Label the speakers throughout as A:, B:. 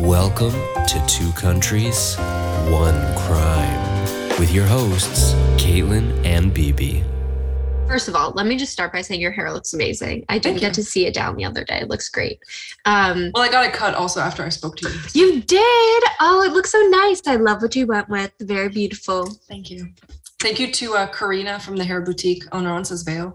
A: Welcome to Two Countries, One Crime with your hosts, Caitlin and Bibi.
B: First of all, let me just start by saying your hair looks amazing. I didn't
C: Thank
B: get
C: you.
B: to see it down the other day. It looks great. Um,
C: Well, I got it cut also after I spoke to you.
B: you did. Oh, it looks so nice. I love what you went with. Very beautiful.
C: Thank you. Thank you to uh, Karina from the Hair Boutique on Roncesvalles.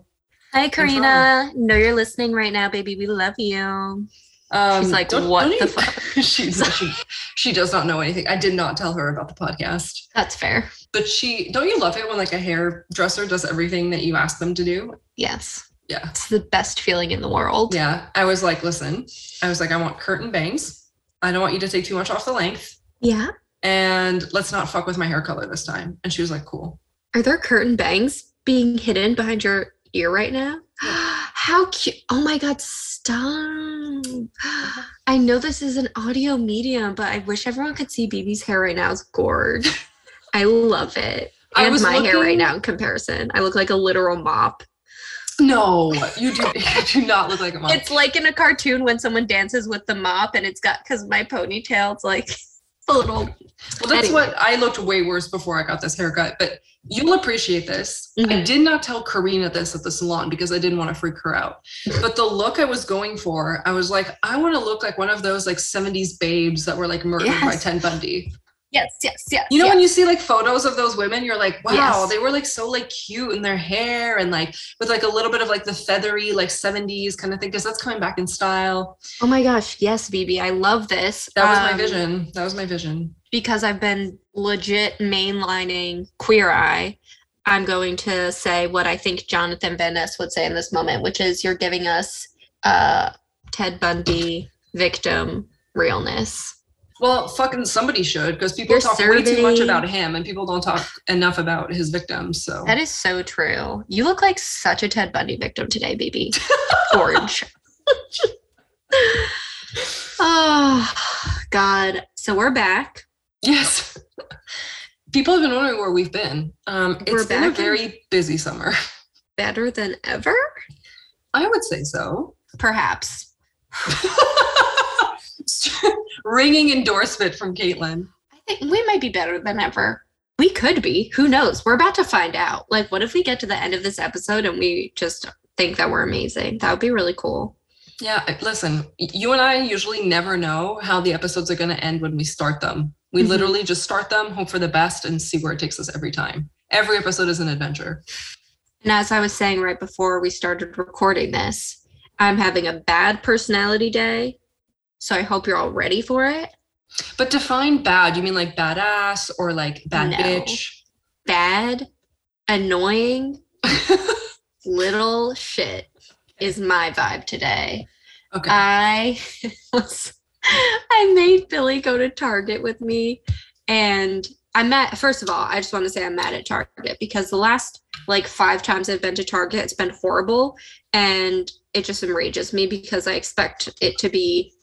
B: Hi, Karina. Know you're listening right now, baby. We love you.
C: Um,
B: She's like,
C: don't-
B: "What
C: don't
B: the fuck?"
C: she, she she does not know anything. I did not tell her about the podcast,
B: That's fair.
C: but she don't you love it when like a hairdresser does everything that you ask them to do?
B: Yes.
C: Yeah,
B: It's the best feeling in the world.
C: yeah. I was like, listen, I was like, I want curtain bangs. I don't want you to take too much off the length,
B: Yeah.
C: and let's not fuck with my hair color this time. And she was like, cool.
B: Are there curtain bangs being hidden behind your ear right now? How cute. Oh my God, stop. I know this is an audio medium, but I wish everyone could see Bibi's hair right now. It's gorge. I love it.
C: I
B: And
C: was
B: my hair right now in comparison. I look like a literal mop.
C: No, you do, you do not look like a mop.
B: It's like in a cartoon when someone dances with the mop and it's got, because my ponytail, it's like a little.
C: Well, that's
B: Anyway.
C: what I looked way worse before I got this haircut, but you'll appreciate this. I
B: Mhm.
C: did not tell Karina this at the salon because I didn't want to freak her out. But the look I was going for, I was like, I want to look like one of those like 70s babes that were like murdered by
B: Yes.
C: Ted Bundy.
B: Yes, yes, yes.
C: You know,
B: yes.
C: when you see like photos of those women, you're like, wow,
B: Yes.
C: they were like so like cute in their hair and like with like a little bit of like the feathery like 70s kind of thing because that's coming back in style.
B: Oh my gosh, yes, Bibi. I love this.
C: That was my
B: Um,
C: vision. That was my vision.
B: Because I've been legit mainlining Queer Eye, I'm going to say what I think Jonathan Van Ness would say in this moment, which is you're giving us uh, Ted Bundy victim realness.
C: Well, fucking somebody should because people
B: You're
C: talk way too much about him and people don't talk enough about his victims. So
B: That is so true. You look like such a Ted Bundy victim today, baby. George. oh, God. So we're back.
C: Yes, people have been wondering where we've been. Um,
B: We're
C: it's been a very busy summer.
B: Better than ever?
C: I would say so.
B: Perhaps.
C: Ringing endorsement from Caitlin.
B: I think we might be better than ever. We could be. Who knows? We're about to find out. Like, what if we get to the end of this episode and we just think that we're amazing? That would be really cool.
C: Yeah, listen, you and I usually never know how the episodes are going to end when we start them. We
B: Mhm.
C: literally just start them, hope for the best, and see where it takes us every time. Every episode is an adventure.
B: And as I was saying right before we started recording this, I'm having a bad personality day. So I hope you're all ready for it.
C: But define bad, you mean like badass or like bad
B: No.
C: bitch?
B: Bad, annoying, little shit is my vibe today.
C: okay.
B: I was, I made Billy go to Target with me and I'm mad first of all, I just want to say I'm mad at Target because the last like five times I've been to Target, it's been horrible and it just enrages me because I expect it to be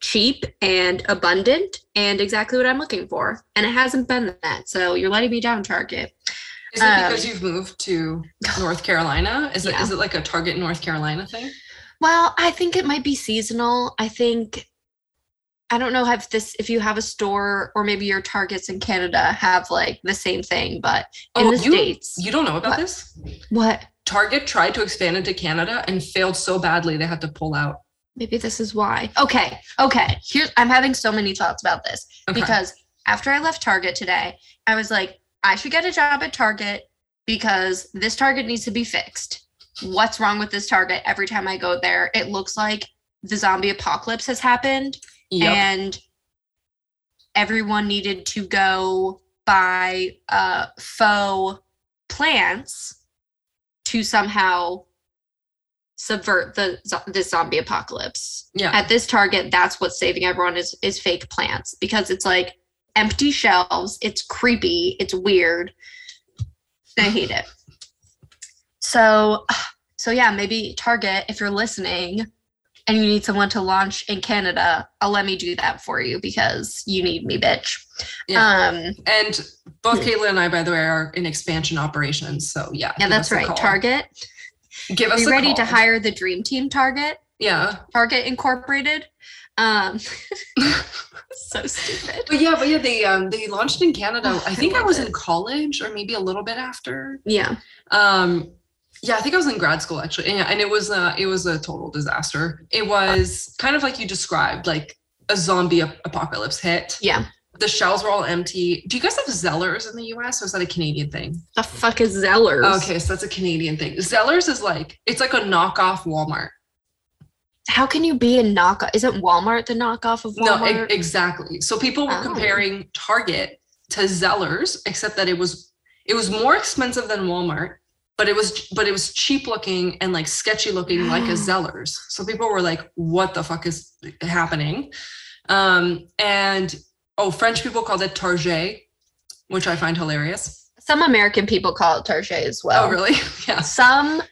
B: cheap and abundant and exactly what I'm looking for. And it hasn't been that. So you're letting me down, Target.
C: is it because
B: um,
C: you've moved to North Carolina? Is it
B: Yeah.
C: is it like a Target North Carolina thing?
B: Well, I think it might be seasonal. I think I don't know if this if you have a store or maybe your targets in Canada have like the same thing, but in
C: Oh,
B: the
C: you-
B: states,
C: You don't know about
B: What?
C: this?
B: what?
C: Target tried to expand into Canada and failed so badly they had to pull out.
B: Maybe this is why. Okay, okay. Here I'm having so many thoughts about this
C: Okay.
B: because after I left Target today, I was like, I should get a job at Target because this Target needs to be fixed. What's wrong with this Target? Every time I go there, it looks like the zombie apocalypse has happened
C: Yep.
B: and everyone needed to go buy uh, faux plants to somehow subvert the this zombie apocalypse.
C: yeah.
B: At this target, that's what's saving everyone is is fake plants because it's like empty shelves. It's creepy. It's weird. I hate it. So, so yeah, maybe Target, if you're listening, and you need someone to launch in Canada, I'll let me do that for you because you need me, bitch.
C: Yeah.
B: Um,
C: And both
B: Hmm.
C: Caitlin and I, by the way, are in expansion operations. So yeah.
B: yeah, that's right.
C: call.
B: Target.
C: Give us
B: Are you
C: a
B: ready to hire the dream team Target?
C: Yeah.
B: Target Incorporated. Um, so stupid.
C: But yeah, but yeah, they um they launched in Canada. I think I, I was it. in college or maybe a little bit after.
B: Yeah.
C: Um yeah, I think I was in grad school actually. And, yeah, and it was uh it was a total disaster. It was kind of like you described, like a zombie ap- apocalypse hit.
B: Yeah.
C: The shelves were all empty. Do you guys have Zellers in the US or is that a Canadian thing?
B: The fuck is Zellers?
C: Okay, so that's a Canadian thing. Zellers is like it's like a knockoff Walmart
B: how can you be a knockoff? Isn't Walmart the knockoff of Walmart?
C: No, exactly. So people were oh. comparing Target to Zellers, except that it was it was more expensive than Walmart, but it was but it was cheap looking and like sketchy looking like a Zellers. So people were like, "What the fuck is happening?" Um, and oh, French people called it Target, which I find hilarious.
B: Some American people call it Target as well.
C: Oh, really?
B: Yeah. Some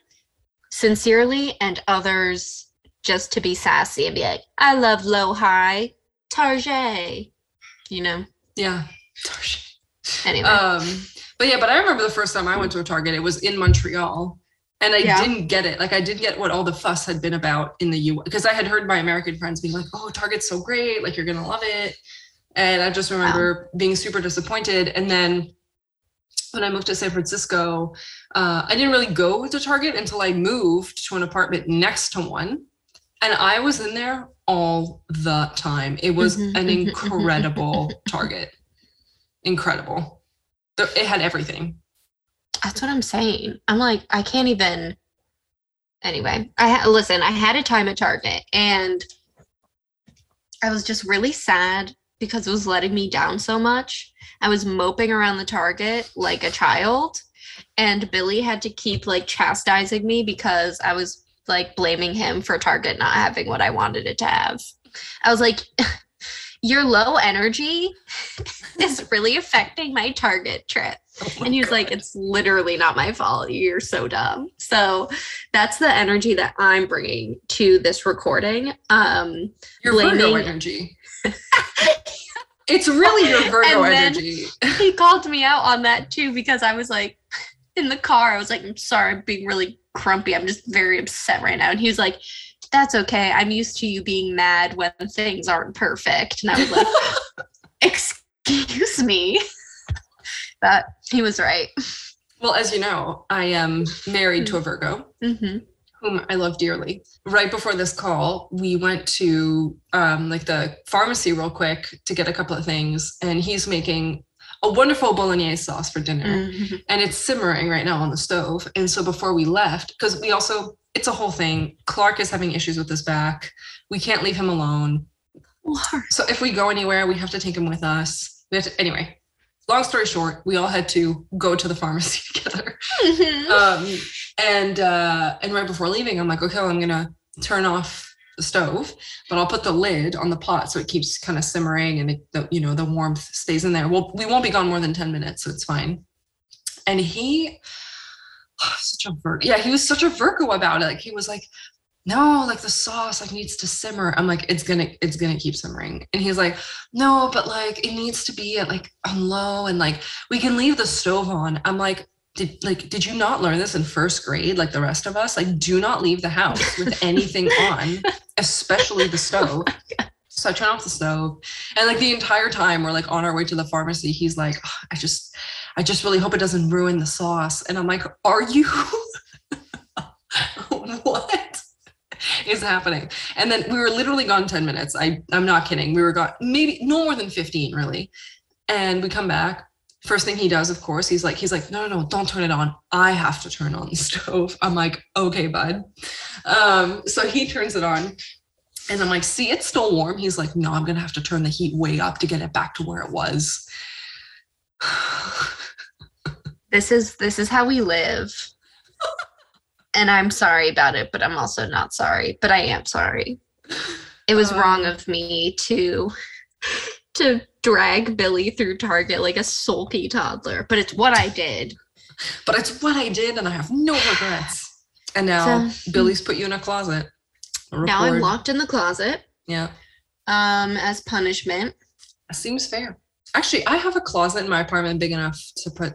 B: sincerely, and others just to be sassy and be like, I love low high, Target. You know?
C: Yeah. Target.
B: Anyway.
C: Um, but yeah, but I remember the first time I went to a Target, it was in Montreal. And I yeah. didn't get it. Like I didn't get what all the fuss had been about in the U because I had heard my American friends being like, "Oh, Target's so great! Like you're gonna love it." And I just remember wow. being super disappointed. And then when I moved to San Francisco, uh, I didn't really go to Target until I moved to an apartment next to one. And I was in there all the time. It was mm-hmm. an incredible Target. Incredible. It had everything.
B: That's what I'm saying. I'm like, I can't even. Anyway, I ha- listen. I had a time at Target, and I was just really sad because it was letting me down so much. I was moping around the Target like a child, and Billy had to keep like chastising me because I was like blaming him for Target not having what I wanted it to have. I was like, your low energy is really affecting my Target trip. Oh and he was God. like, it's literally not my fault. You're so dumb. So that's the energy that I'm bringing to this recording. Um,
C: your blaming- Virgo energy. it's really your Virgo energy.
B: he called me out on that too because I was like, in the car, I was like, I'm sorry, I'm being really grumpy. I'm just very upset right now. And he was like, That's okay. I'm used to you being mad when things aren't perfect. And I was like, Excuse me. but he was right.
C: Well, as you know, I am married to a Virgo. Mm-hmm. Whom I love dearly. Right before this call, we went to um, like the pharmacy real quick to get a couple of things, and he's making a wonderful bolognese sauce for dinner mm-hmm. and it's simmering right now on the stove and so before we left because we also it's a whole thing clark is having issues with his back we can't leave him alone so if we go anywhere we have to take him with us we have to anyway long story short we all had to go to the pharmacy together mm-hmm. um, and uh, and right before leaving i'm like okay well, i'm gonna turn off the stove, but I'll put the lid on the pot so it keeps kind of simmering and it, the, you know the warmth stays in there. Well, we won't be gone more than 10 minutes, so it's fine. And he oh, such a Virgo. Yeah, he was such a Virgo about it. Like he was like, no, like the sauce like needs to simmer. I'm like, it's gonna, it's gonna keep simmering. And he's like, no, but like it needs to be at like on low and like we can leave the stove on. I'm like, did like did you not learn this in first grade like the rest of us like do not leave the house with anything on especially the stove oh so i turn off the stove and like the entire time we're like on our way to the pharmacy he's like oh, i just i just really hope it doesn't ruin the sauce. And i'm like are you? What? Is happening? And then we were literally gone 10 minutes. I i'm not kidding. We were gone maybe no more than 15 really. And we come back. First thing he does of course he's like he's like no no no don't turn it on. I have to turn on the stove. I'm like okay bud. Um so he turns it on and i'm like see it's still warm he's like no i'm gonna have to turn the heat way up to get it back to where it was
B: this is this is how we live and i'm sorry about it but i'm also not sorry but i am sorry it was um, wrong of me to to drag Billy through Target like a sulky toddler, but it's what I did.
C: But it's what I did, and I have no regrets. And now so, Billy's put you in a closet.
B: Now I'm locked in the closet.
C: Yeah.
B: Um, as punishment.
C: Seems fair. Actually, I have a closet in my apartment big enough to put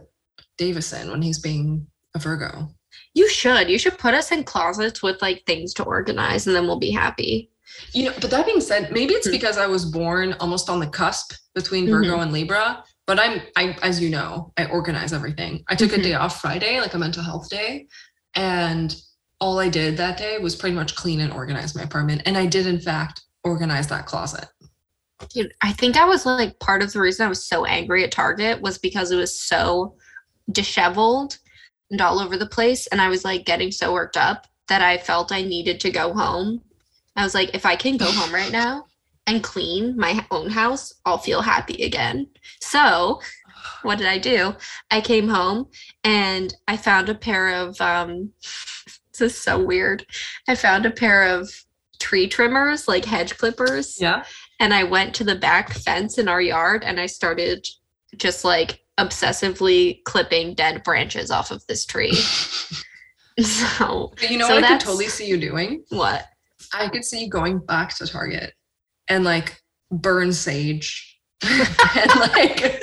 C: Davis in when he's being a Virgo.
B: You should. You should put us in closets with like things to organize, and then we'll be happy.
C: You know, but that being said, maybe it's
B: Hmm.
C: because I was born almost on the cusp between Virgo
B: Mm-hmm.
C: and Libra. But I'm, I, as you know, I organize everything. I took
B: Mhm.
C: a day off Friday, like a mental health day, and all I did that day was pretty much clean and organize my apartment. And I did, in fact, organize that closet.
B: Dude, I think I was like part of the reason I was so angry at Target was because it was so disheveled and all over the place. And I was like getting so worked up that I felt I needed to go home. I was like, if I can go home right now and clean my own house, I'll feel happy again. So, what did I do? I came home and I found a pair of, um, this is so weird. I found a pair of tree trimmers, like hedge clippers
C: Yeah.
B: and I went to the back fence in our yard and I started just like obsessively clipping dead branches off of this tree. so,
C: But you know
B: So
C: what I could totally see you doing?
B: what?
C: I could see you going back to Target and like burn sage and like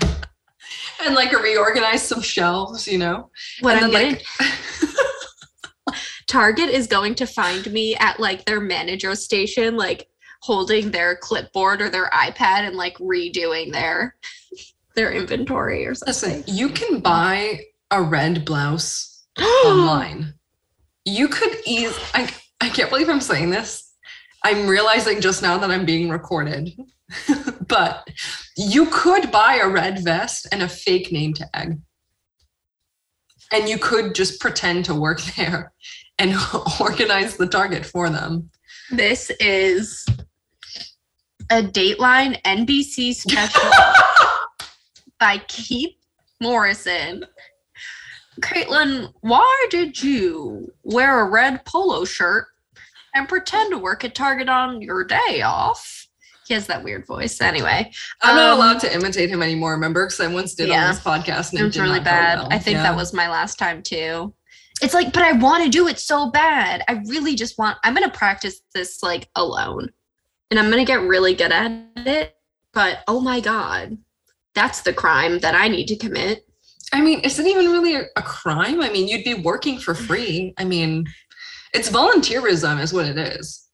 C: and like reorganize some shelves, you know?
B: What
C: and
B: I'm
C: then,
B: getting Target is going to find me at like their manager station, like holding their clipboard or their iPad and like redoing their their inventory or
C: Listen,
B: something.
C: you can buy a red blouse online. You could ease I I can't believe I'm saying this. I'm realizing just now that I'm being recorded. but you could buy a red vest and a fake name tag. And you could just pretend to work there and organize the target for them.
B: This is a Dateline NBC special by Keith Morrison. Caitlin, why did you wear a red polo shirt and pretend to work at Target on your day off? He has that weird voice. Anyway,
C: I'm not
B: Um,
C: allowed to imitate him anymore, remember? Because I once did
B: Yeah.
C: on this podcast and
B: it
C: it
B: was really bad.
C: well.
B: I think
C: Yeah.
B: that was my last time too. It's like, but I want to do it so bad. I really just want, I'm going to practice this like alone and I'm going to get really good at it. But oh my God, that's the crime that I need to commit.
C: I mean, is it even really a, a crime? I mean, you'd be working for free. I mean, it's volunteerism, is what it is.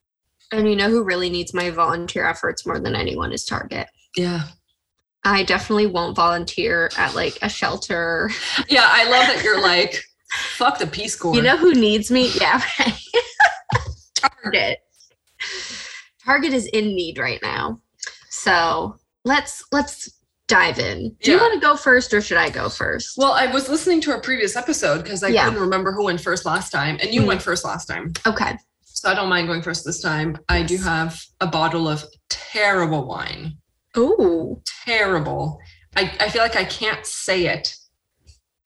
B: And you know who really needs my volunteer efforts more than anyone is Target.
C: Yeah.
B: I definitely won't volunteer at like a shelter.
C: Yeah. I love that you're like, fuck the Peace Corps.
B: You know who needs me? Yeah, right. Target. Target is in need right now. So let's let's dive in. Do you want to go first or should I go first?
C: well, I was listening to our previous episode because I
B: Yeah.
C: couldn't remember who went first last time, and you
B: Mm.
C: went first last time.
B: Okay.
C: So I don't mind going first this time. I do have a bottle of terrible wine.
B: Ooh.
C: Terrible. I, I feel like I can't say it.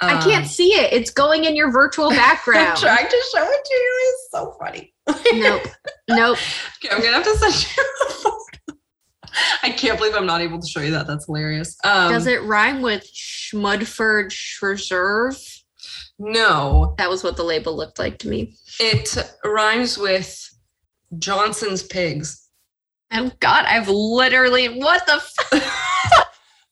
B: I
C: Um,
B: can't see it. It's going in your virtual
C: I'm
B: background.
C: trying to show it to you. It's so funny.
B: nope. Nope.
C: Okay, I'm gonna have to send you. a photo. I can't believe I'm not able to show you that. That's hilarious. Um,
B: Does it rhyme with Schmudford Reserve?
C: No,
B: That was what the label looked like to me.
C: it rhymes with Johnson's pigs.
B: Oh God, I've literally what the f-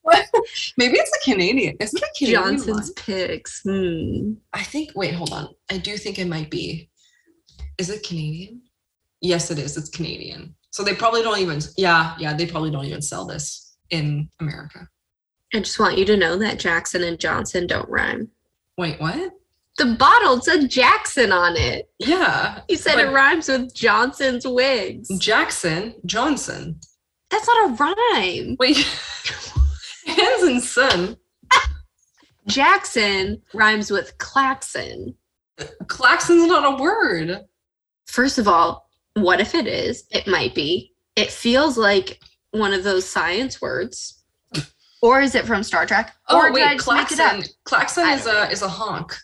C: Maybe it's a Canadian. Is it a Canadian?
B: Johnson's
C: one?
B: pigs. Hmm.
C: I think. Wait, hold on. I do think it might be. Is it Canadian? Yes, it is. It's Canadian. So they probably don't even. Yeah, yeah. They probably don't even sell this in America.
B: I just want you to know that Jackson and Johnson don't rhyme.
C: Wait, what?
B: The bottle said Jackson on it.
C: Yeah,
B: He said it rhymes with Johnson's wigs.
C: Jackson Johnson.
B: That's not a rhyme.
C: Wait, hands and son.
B: Jackson rhymes with Klaxon.
C: Klaxon's not a word.
B: First of all, what if it is? It might be. It feels like one of those science words. Or is it from Star Trek?
C: Oh
B: or
C: wait,
B: just make it up?
C: Klaxon.
B: Klaxon
C: is a is a honk.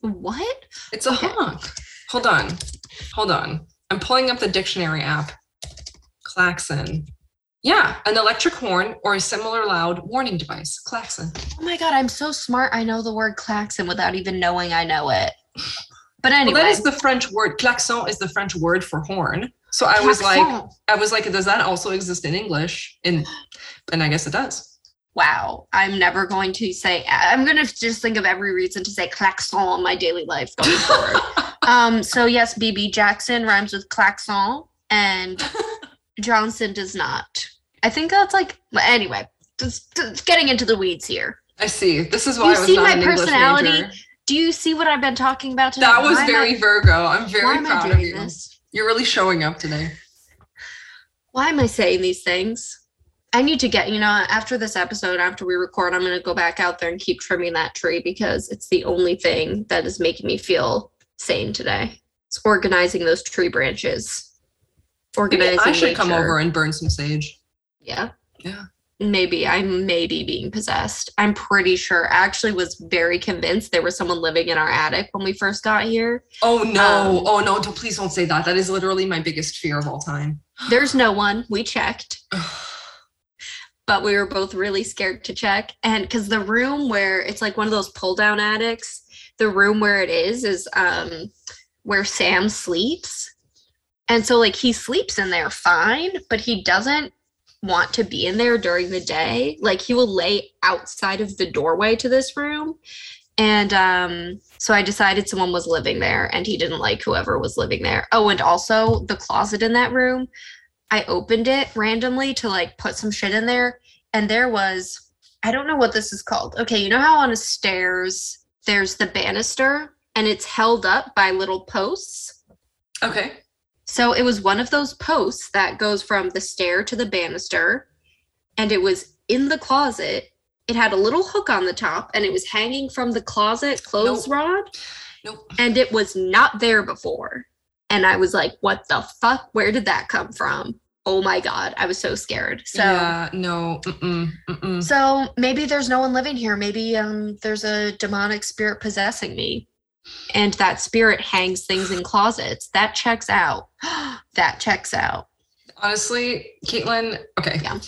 B: What?
C: It's a
B: Okay.
C: honk. Hold on, hold on. I'm pulling up the dictionary app. Klaxon. Yeah, an electric horn or a similar loud warning device. Klaxon.
B: Oh my god, I'm so smart. I know the word klaxon without even knowing I know it. But
C: Well,
B: anyway,
C: that is the French word. Klaxon is the French word for horn. So I was like. I was like, does that also exist in English? In, and I guess it does.
B: wow, I'm never going to say. I'm going to just think of every reason to say klaxon in my daily life going forward. um. So yes, Bibi Jackson rhymes with klaxon. and Johnson does not. I think that's like anyway. Just, just getting into the weeds here.
C: I see. This is why
B: You
C: I was
B: see my personality? Do you see what I've been talking about today?
C: That was
B: Why
C: very
B: I-
C: Virgo. I'm very proud of you.
B: this?
C: You're really showing up today.
B: Why am I saying these things? I need to get, you know, after this episode, after we record, I'm going to go back out there and keep trimming that tree because it's the only thing that is making me feel sane today. It's organizing those tree branches.
C: Maybe I should come over and burn some sage.
B: Yeah.
C: Yeah.
B: Maybe I may be being possessed. I'm pretty sure. I actually was very convinced there was someone living in our attic when we first got here.
C: Oh no!
B: Um,
C: oh no! Don't, please don't say that. That is literally my biggest fear of all time.
B: There's no one. We checked. but we were both really scared to check. And because the room where it's like one of those pull down attics, the room where it is is um where Sam sleeps. And so like he sleeps in there fine, but he doesn't want to be in there during the day. Like he will lay outside of the doorway to this room. And um so I decided someone was living there and he didn't like whoever was living there. Oh, and also the closet in that room I opened it randomly to like put some shit in there, and there was I don't know what this is called. Okay, you know how on a stairs there's the banister and it's held up by little posts.
C: Okay.
B: So it was one of those posts that goes from the stair to the banister, and it was in the closet. It had a little hook on the top, and it was hanging from the closet clothes
C: Nope.
B: rod
C: Nope.
B: and it was not there before. And I was like, what the fuck? Where did that come from? Oh my God. I was so scared. So
C: yeah. No. Mm-mm, mm-mm.
B: so maybe there's no one living here. Maybe um there's a demonic spirit possessing me. And that spirit hangs things in closets. That checks out. that checks out.
C: Honestly, Caitlin. Okay.
B: Yeah.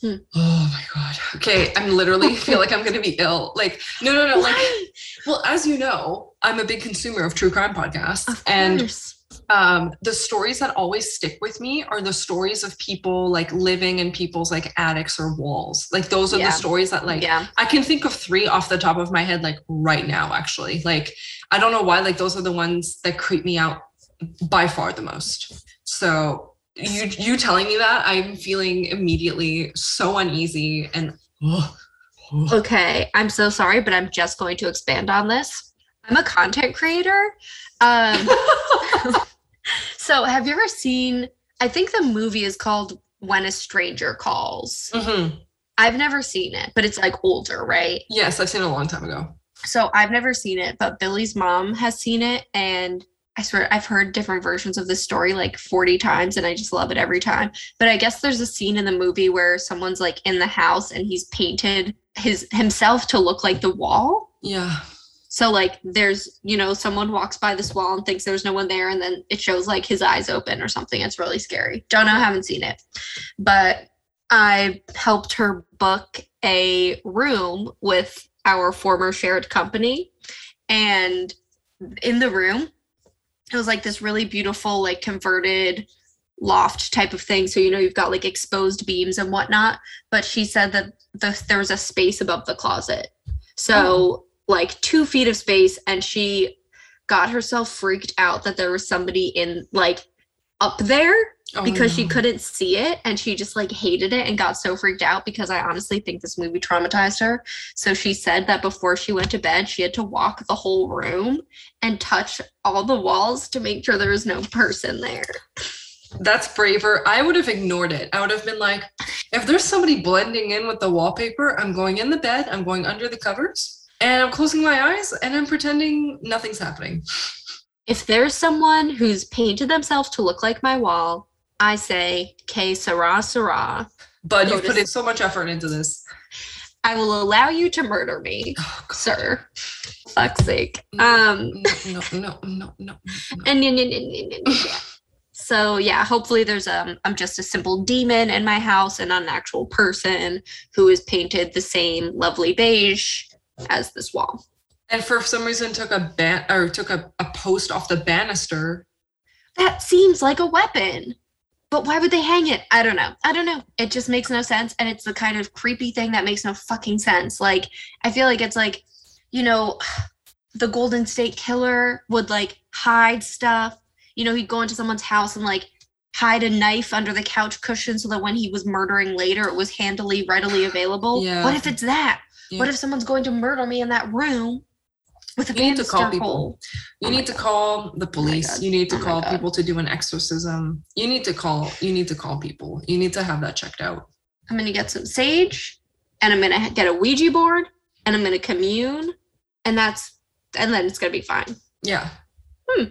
B: Hmm.
C: Oh my god. Okay, I'm literally feel like I'm gonna be ill. Like, no, no, no. Like, well, as you know, I'm a big consumer of true crime podcasts,
B: Of
C: and. Um the stories that always stick with me are the stories of people like living in people's like attics or walls like those are
B: Yeah.
C: the stories that like
B: yeah.
C: i can think of three off the top of my head like right now actually like i don't know why like those are the ones that creep me out by far the most so you you telling me that i'm feeling immediately so uneasy and oh, oh.
B: Okay, I'm so sorry, but I'm just going to expand on this. I'm a content creator. Um, so, have you ever seen? I think the movie is called When a Stranger Calls.
C: Mhm.
B: I've never seen it, but it's like older, right?
C: yes i've seen it a long time ago
B: So, I've never seen it, but Billy's mom has seen it. And I swear, I've heard different versions of this story like 40 times, and I just love it every time. But I guess there's a scene in the movie where someone's like in the house and he's painted his himself to look like the wall.
C: yeah
B: So like there's, you know, someone walks by this wall and thinks there's no one there and then it shows like his eyes open or something. It's really scary. Don't know, haven't seen it. But I helped her book a room with our former shared company and in the room it was like this really beautiful like converted loft type of thing so you know you've got like exposed beams and whatnot but she said that the, there was a space above the closet so oh. Like two feet of space and she got herself freaked out that there was somebody in like up there
C: Oh,
B: because she couldn't see it and she just like hated it and got so freaked out because I honestly think this movie traumatized her. So she said that before she went to bed, she had to walk the whole room and touch all the walls to make sure there was no person there.
C: That's braver. I would have ignored it. I would have been like, if there's somebody blending in with the wallpaper, I'm going in the bed, I'm going under the covers, and I'm closing my eyes and I'm pretending nothing's happening.
B: If there's someone who's painted themselves to look like my wall, I say, K Sarah Sarah,
C: But you've put in so much effort into this.
B: I will allow you to murder me,
C: Oh,
B: sir. Fuck's sake. Um
C: No, no, no, no, no, no.
B: and yeah, yeah, yeah. so yeah hopefully there's um i'm just a simple demon in my house and not an actual person who is painted the same lovely beige as this wall
C: And for some reason took a ban or took a, a post off the banister.
B: that seems like a weapon but why would they hang it i don't know i don't know it just makes no sense and it's the kind of creepy thing that makes no fucking sense like i feel like it's like you know the golden state killer would like hide stuff you know he'd go into someone's house and like hide a knife under the couch cushion so that when he was murdering later, it was handily, readily available.
C: Yeah.
B: What if it's that? What if someone's going to murder me in that room with a
C: You need to call people.
B: hole?
C: You
B: Oh
C: need to call the police.
B: God.
C: You need to
B: Oh
C: call people to do an exorcism. You need to call. You need to call people. You need to have that checked out.
B: I'm gonna get some sage, and I'm gonna get a Ouija board, and I'm gonna commune, and that's and then it's gonna be fine.
C: Yeah.
B: Hmm.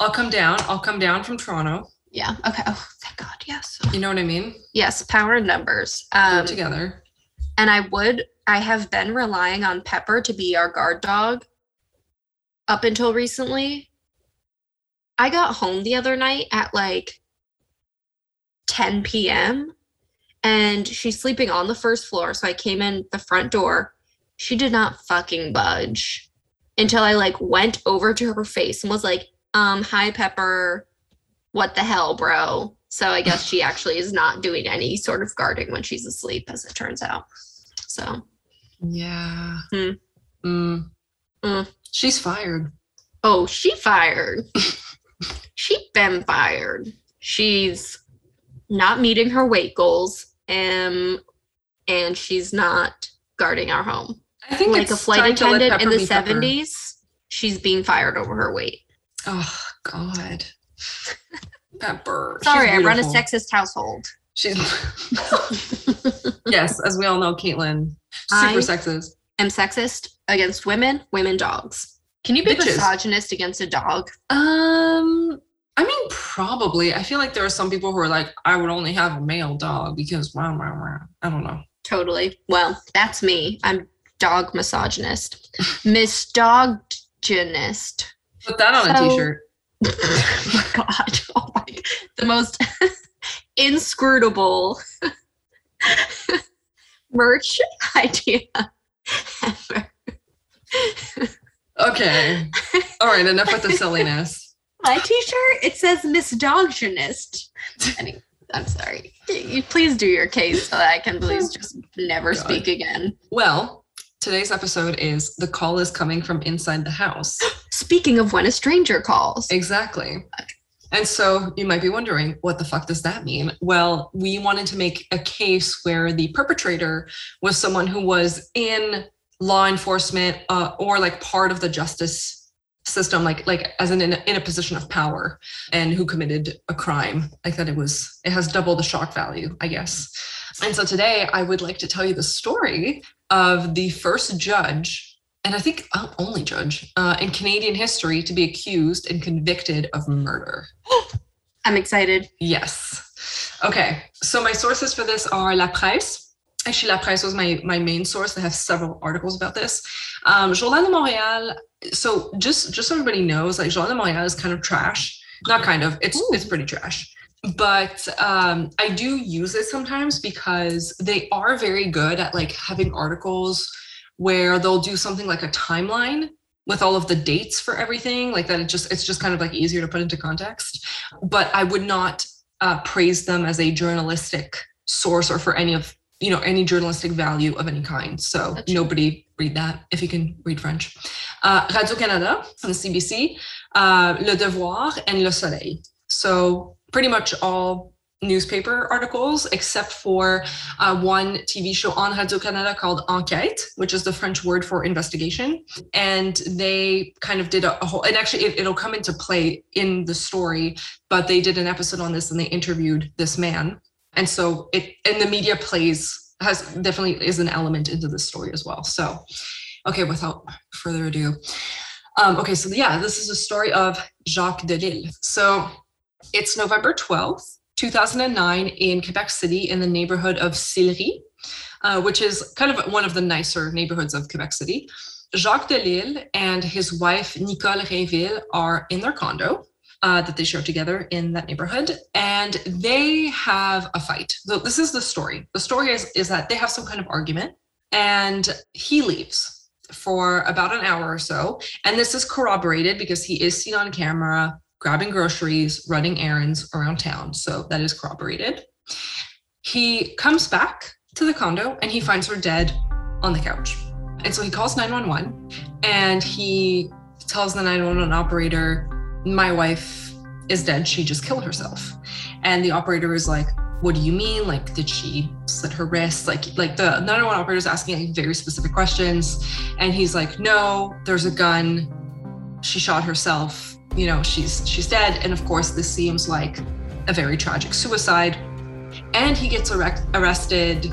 C: I'll come down. I'll come down from Toronto.
B: Yeah. Okay. Oh, thank God. Yes.
C: You know what I mean?
B: Yes. Power in numbers. Um,
C: together.
B: and I would. I have been relying on Pepper to be our guard dog up until recently. I got home the other night at like 10 p.m. and she's sleeping on the first floor. So I came in the front door. She did not fucking budge until I like went over to her face and was like, um, hi Pepper. What the hell, bro? So I guess she actually is not doing any sort of guarding when she's asleep, as it turns out. So
C: Yeah.
B: Hmm.
C: Mm.
B: Mm.
C: She's fired.
B: Oh, she fired. she been fired. She's not meeting her weight goals, and and she's not guarding our home.
C: I think
B: Like
C: it's
B: a flight
C: time to let
B: attendant in the seventies, she's being fired over her weight.
C: Oh God. Pepper.
B: Sorry, I run a sexist household.
C: She's yes, as we all know, Caitlin,
B: I-
C: super sexist.
B: am sexist against women, women dogs. Can you be
C: Bitches.
B: misogynist against a dog?
C: Um, I mean, probably. I feel like there are some people who are like, I would only have a male dog because wow, wow, wow. I don't know.
B: Totally. Well, that's me. I'm dog misogynist. Misogynist.
C: Put that on a
B: So-
C: t-shirt.
B: oh my god. Oh my the most inscrutable merch idea ever.
C: Okay. All right. Enough with the silliness.
B: My t-shirt, it says misogynist. Anyway, I'm sorry. You please do your case so that I can please just never
C: God.
B: speak again.
C: Well, today's episode is the call is coming from inside the house.
B: Speaking of when a stranger calls.
C: Exactly. And so you might be wondering, what the fuck does that mean? Well, we wanted to make a case where the perpetrator was someone who was in law enforcement uh, or like part of the justice system, like like as in, in a, in a position of power, and who committed a crime. i thought it was it has double the shock value, I guess. And so today, I would like to tell you the story of the first judge and I think uh, only judge uh, in Canadian history to be accused and convicted of murder.
B: I'm excited.
C: Yes. Okay. So my sources for this are La Presse. Actually, La Presse was my my main source. They have several articles about this. Um, Journal de Montréal. So just just so everybody knows, like Journal de Montréal is kind of trash. Not kind of. It's
B: Ooh.
C: it's pretty trash. But um, I do use it sometimes because they are very good at like having articles where they'll do something like a timeline with all of the dates for everything like that it just it's just kind of like easier to put into context. But i would not uh, praise them as a journalistic source or for any of you know any journalistic value of any kind. So
B: Gotcha.
C: nobody read that if you can read french. Uh, radio canada from the cbc uh, le devoir and le soleil. So pretty much all newspaper articles except for uh, one TV show on Radio Canada called Enquête, which is the French word for investigation. And they kind of did a, a whole, and actually it, it'll come into play in the story, but they did an episode on this and they interviewed this man. And so it, and the media plays, has definitely is an element into the story as well. So, okay, without further ado. Um, okay, so yeah, this is a story of Jacques Delisle. So it's November 12th. 2009 in Quebec City in the neighborhood of Sillery, uh, which is kind of one of the nicer neighborhoods of Quebec City. Jacques Delisle and his wife Nicole Rainville are in their condo uh, that they share together in that neighborhood, and they have a fight. So this is the story. The story is is that they have some kind of argument, and he leaves for about an hour or so, and this is corroborated because he is seen on camera grabbing groceries, running errands around town. So that is corroborated. He comes back to the condo and he finds her dead on the couch. And so he calls 911 and he tells the 911 operator, My wife is dead. She just killed herself. And the operator is like, what do you mean? Like, did she slit her wrist? Like, like the 911 operator is asking like very specific questions. And he's like, no, there's a gun. She shot herself. You know, she's she's dead. And of course, this seems like a very tragic suicide. And he gets arrested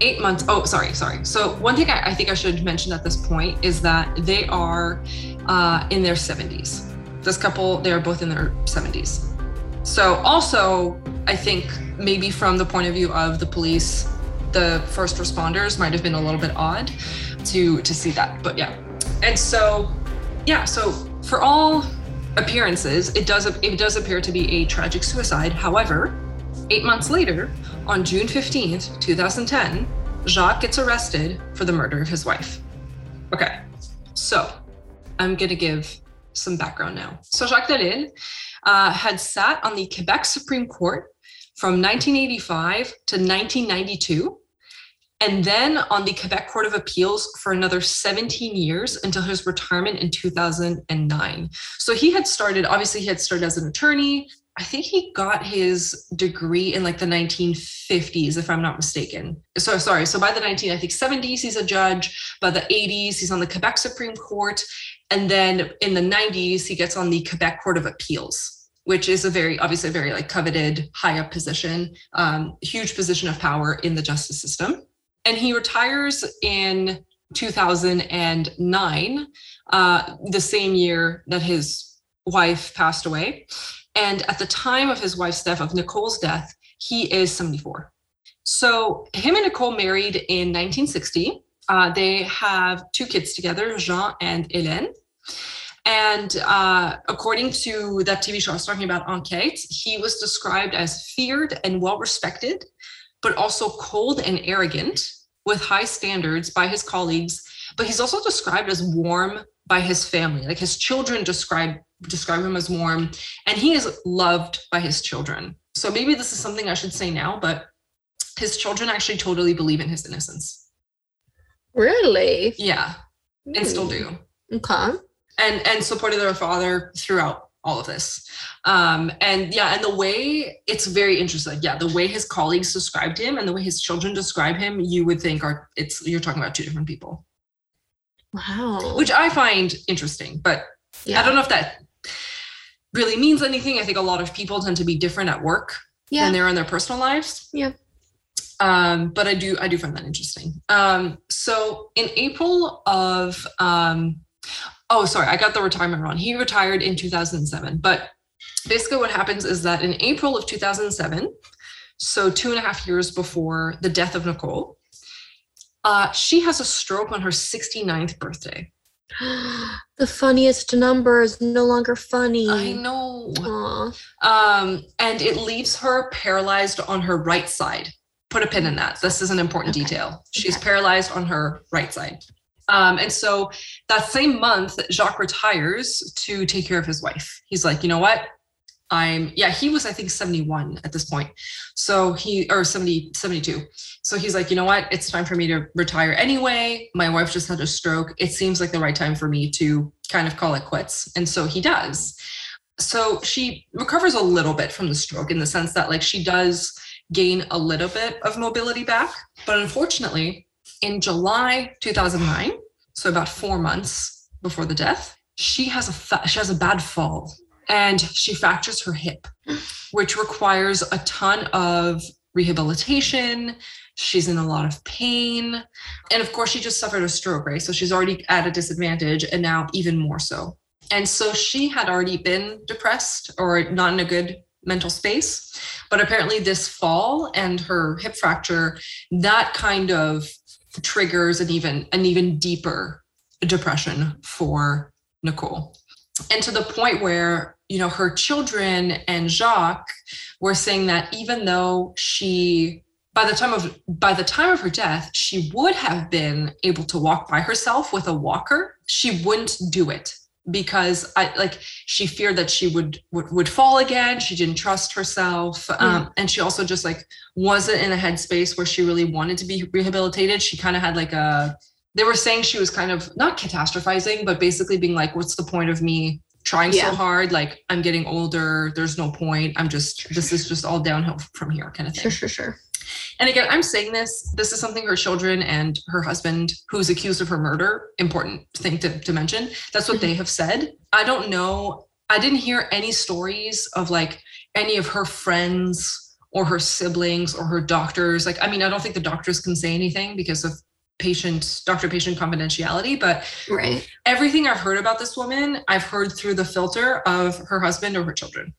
C: eight months. Oh, sorry, sorry. So one thing I, I, think I should mention at this point is that they are uh, in their 70s. This couple, they are both in their 70s. So also, I think maybe from the point of view of the police, the first responders might have been a little bit odd to to see that. But yeah, and so yeah, so for all appearances, it does it does appear to be a tragic suicide. However, eight months later, on June 15th, 2010, Jacques gets arrested for the murder of his wife. Okay, so I'm to give some background now. So Jacques Delisle uh, had sat on the Quebec Supreme Court from 1985 to 1992, and then on the Quebec Court of Appeals for another 17 years until his retirement in 2009. So he had started, obviously, he had started as an attorney, I think he got his degree in like the 1950s, if I'm not mistaken. So sorry. So by the 19, I think 70s, he's a judge. By the 80s, he's on the Quebec Supreme Court. And then in the 90s, he gets on the Quebec Court of Appeals, which is a very, obviously a very like coveted high up position, um, huge position of power in the justice system. And he retires in 2009, uh, the same year that his wife passed away. And at the time of his wife's death, of Nicole's death, he is 74. So him and Nicole married in 1960. Uh, they have two kids together, Jean and Hélène. And uh, according to that TV show I was talking about, Enquête, he was described as feared and well respected, but also cold and arrogant with high standards by his colleagues. But he's also described as warm by his family. Like his children describe describe him as warm, and he is loved by his children. So maybe this is something I should say now, but his children actually totally believe in his innocence.
B: Really?
C: Yeah, mm. and still do.
B: Okay.
C: And and supported their father throughout all of this. Um, and yeah, and the way it's very interesting. Yeah, the way his colleagues described him and the way his children describe him, you would think are it's you're talking about two different people.
B: Wow.
C: Which I find interesting, but yeah. I don't know if that really means anything. I think a lot of people tend to be different at work yeah. than they're in their personal lives.
B: Yeah.
C: Um, but I do I do find that interesting. Um, so in April of um, oh sorry, I got the retirement wrong. He retired in 2007. But basically what happens is that in April of 2007, so two and a half years before the death of Nicole, uh, she has a stroke on her 69th birthday.
B: the funniest number is no longer funny.
C: I know. Um, and it leaves her paralyzed on her right side. Put a pin in that. This is an important okay. detail. She's okay. paralyzed on her right side. Um, and so that same month, Jacques retires to take care of his wife. He's like, you know what? I'm yeah, he was I think 71 at this point. So he or 70 72. So he's like, "You know what? It's time for me to retire anyway. My wife just had a stroke. It seems like the right time for me to kind of call it quits." And so he does. So she recovers a little bit from the stroke in the sense that like she does gain a little bit of mobility back, but unfortunately, in July 2009, so about 4 months before the death, she has a fa- she has a bad fall and she fractures her hip, which requires a ton of rehabilitation. She's in a lot of pain. And of course, she just suffered a stroke, right? So she's already at a disadvantage, and now even more so. And so she had already been depressed or not in a good mental space. But apparently, this fall and her hip fracture, that kind of triggers an even an even deeper depression for Nicole. And to the point where you know, her children and Jacques were saying that even though she by the time of by the time of her death she would have been able to walk by herself with a walker she wouldn't do it because i like she feared that she would would, would fall again she didn't trust herself mm. um, and she also just like wasn't in a headspace where she really wanted to be rehabilitated she kind of had like a they were saying she was kind of not catastrophizing but basically being like what's the point of me trying
B: Yeah.
C: so hard. Like I'm getting older. There's no point. I'm just this is just all downhill from here, kind of thing.
B: Sure, sure, sure.
C: And again, I'm saying this. This is something her children and her husband, who's accused of her murder, important thing to, to mention. That's what mm-hmm. they have said. I don't know. I didn't hear any stories of like any of her friends or her siblings or her doctors. Like, I mean, I don't think the doctors can say anything because of patient doctor patient confidentiality but
B: Right.
C: everything i've heard about this woman i've heard through the filter of her husband or her children.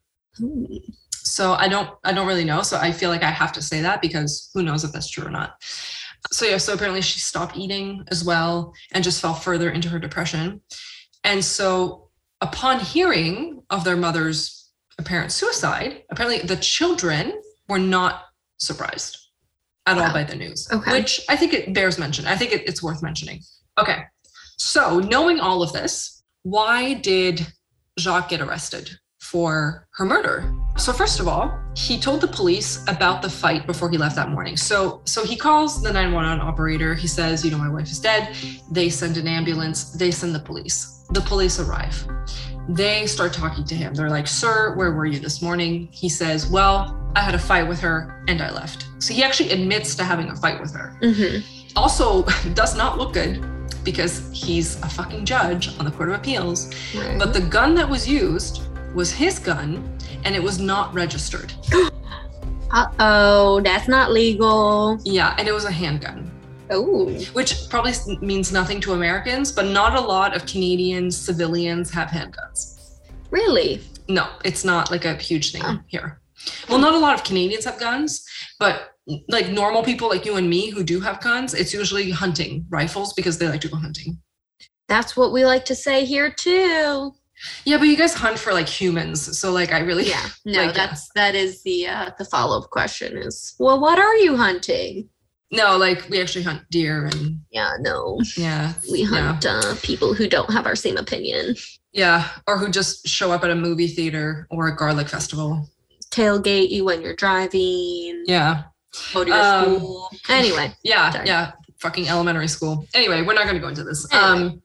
C: So i don't i don't really know. So i feel like i have to say that because who knows if that's true or not. So yeah so apparently she stopped eating as well and just fell further into her depression. And so upon hearing of their mother's apparent suicide apparently the children were not surprised at all by the news
B: Okay.
C: which i think it bears mention i think it, it's worth mentioning. Okay. So knowing all of this why did jacques get arrested for her murder. So first of all, he told the police about the fight before he left that morning. So so he calls the 911 operator. He says, you know, my wife is dead. They send an ambulance. They send the police. The police arrive. They start talking to him. They're like, "Sir, where were you this morning?" He says, "Well, I had a fight with her and I left." So he actually admits to having a fight with her
B: Mm-hmm.
C: also does not look good because he's a fucking judge on the Court of Appeals.
B: Right.
C: But the gun that was used was his gun and it was not registered.
B: uh oh, that's not legal.
C: Yeah, and it was a handgun,
B: Oh.
C: which probably means nothing to Americans, but not a lot of Canadian civilians have handguns.
B: Really?
C: No, it's not like a huge thing
B: Oh.
C: here. Well, not a lot of Canadians have guns, but like normal people like you and me who do have guns, it's usually hunting rifles because they like to go hunting.
B: That's what we like to say here too.
C: Yeah, but you guys hunt for like humans, so like I really
B: Yeah. No,
C: Like, yeah.
B: that's that is the uh the follow-up question is, well, what are you hunting?
C: no like we actually hunt deer and
B: Yeah, no.
C: yeah
B: We
C: yeah
B: hunt uh people who don't have our same opinion.
C: yeah or who just show up at a movie theater or a garlic festival.
B: Tailgate you when you're driving.
C: Yeah,
B: Go to your
C: Um,
B: school. Anyway.
C: yeah,
B: Sorry.
C: yeah. Fucking elementary school. Anyway, we're not going to go into this.
B: Anyway.
C: Um,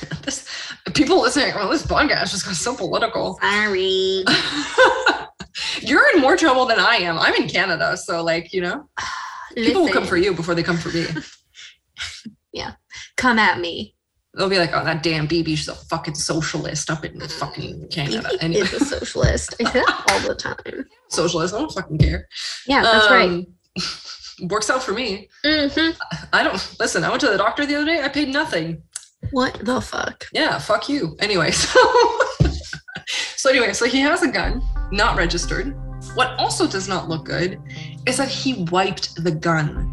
C: this people listening, well, this podcast just got so political.
B: Sorry.
C: You're in more trouble than I am. I'm in Canada, so like you know, people will come for you before they come for me. Yeah.
B: Come at me.
C: They'll be like, "Oh, that damn Bibi, she's a fucking socialist up in fucking Canada."
B: He
C: Anyway,
B: is a socialist. I say that all the time.
C: socialist. I don't fucking care.
B: Yeah, that's right.
C: Um, Works out for me.
B: hmm
C: I don't listen. I went to the doctor the other day. I paid nothing.
B: What the fuck?
C: Yeah, fuck you. Anyway, so so anyway, so he has a gun, not registered. What also does not look good is that he wiped the gun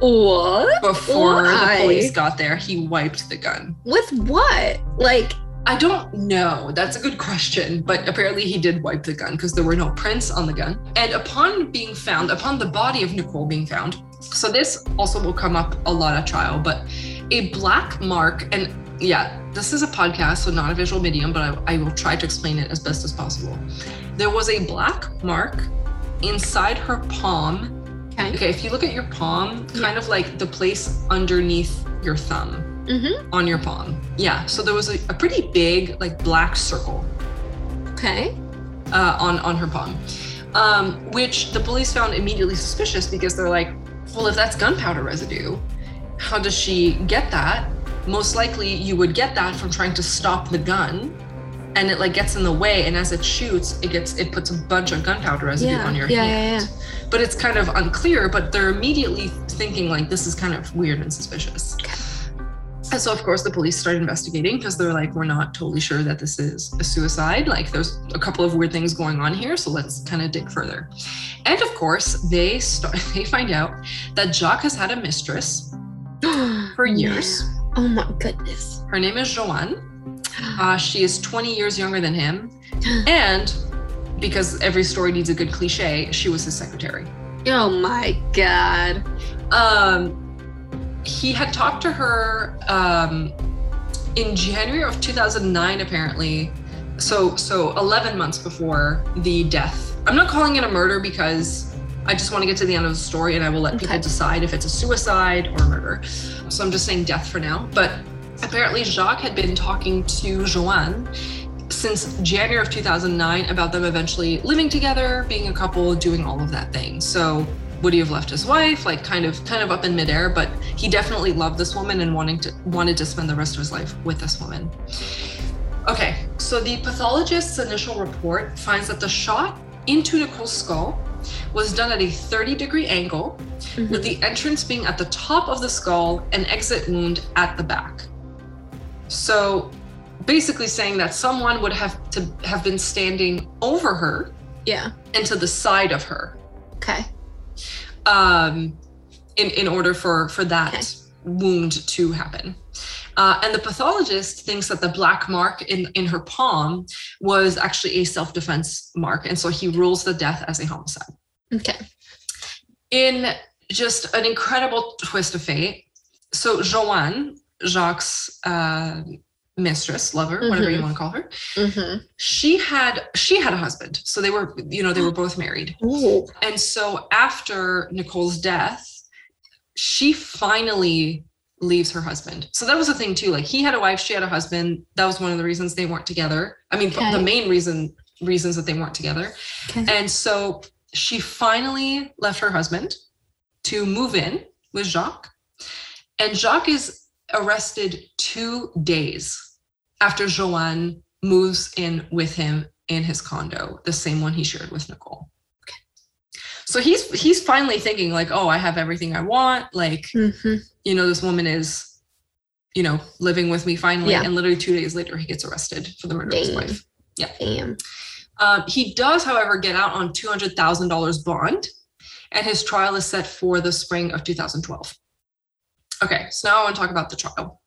B: What?
C: before
B: Why?
C: the police got there. He wiped the gun.
B: With what? Like,
C: I don't know. That's a good question. But apparently he did wipe the gun because there were no prints on the gun. And upon being found, upon the body of Nicole being found, so this also will come up a lot at trial, but a black mark, and yeah, this is a podcast, so not a visual medium, but I, I will try to explain it as best as possible. There was a black mark inside her palm.
B: okay.
C: Okay, if you look at your palm, kind of like the place underneath your thumb
B: Mm-hmm.
C: on your palm. Yeah, so there was a, a pretty big, like black circle
B: Okay.
C: uh, on on her palm, um, which the police found immediately suspicious because they're like, well, if that's gunpowder residue, how does she get that? Most likely, you would get that from trying to stop the gun, and it like gets in the way, and as it shoots, it gets it puts a bunch of gunpowder residue
B: Yeah.
C: on your
B: yeah,
C: hand.
B: yeah, yeah.
C: But it's kind of unclear. But they're immediately thinking like this is kind of weird and suspicious. Okay. And so, of course, the police start investigating because they're like, we're not totally sure that this is a suicide. Like, there's a couple of weird things going on here. So let's kind of dig further. And of course, they start. They find out that Jacques has had a mistress for years.
B: Oh my goodness.
C: Her name is Joanne. Uh, she is 20 years younger than him, and because every story needs a good cliche, she was his secretary.
B: Oh my god.
C: um, he had talked to her um, in January of 2009, apparently. So, so 11 months before the death. I'm not calling it a murder because I just want to get to the end of the story, and I will let people decide if it's a suicide or a murder. So I'm just saying death for now. But apparently, Jacques had been talking to Joanne since January of 2009 about them eventually living together, being a couple, doing all of that thing. So would he have left his wife like kind of kind of up in midair but he definitely loved this woman and wanting to wanted to spend the rest of his life with this woman okay so the pathologist's initial report finds that the shot into nicole's skull was done at a 30 degree angle mm-hmm. with the entrance being at the top of the skull and exit wound at the back so basically saying that someone would have to have been standing over her
B: yeah
C: and to the side of her
B: okay
C: um, in in order for for that okay. wound to happen. Uh, and the pathologist thinks that the black mark in, in her palm was actually a self defense mark. And so he rules the death as a homicide.
B: Okay.
C: In just an incredible twist of fate, so Joanne, Jacques' uh, mistress, lover, mm-hmm. whatever you want to call her. Mm-hmm. She had she had a husband, so they were you know they were both married. Ooh. And so after Nicole's death, she finally leaves her husband. So that was the thing too. Like he had a wife, she had a husband. That was one of the reasons they weren't together. I mean, okay. the main reason reasons that they weren't together. Okay. And so she finally left her husband to move in with Jacques. And Jacques is arrested two days after Joanne moves in with him in his condo, the same one he shared with Nicole. So he's he's finally thinking like, oh, I have everything I want. Like, mm-hmm. you know, this woman is, you know, living with me finally. Yeah. And literally two days later, he gets arrested for the murder Damn. of his wife. Yeah.
B: Damn.
C: Um, he does, however, get out on two hundred thousand dollars bond, and his trial is set for the spring of 2012. Okay, so now I want to talk about the trial.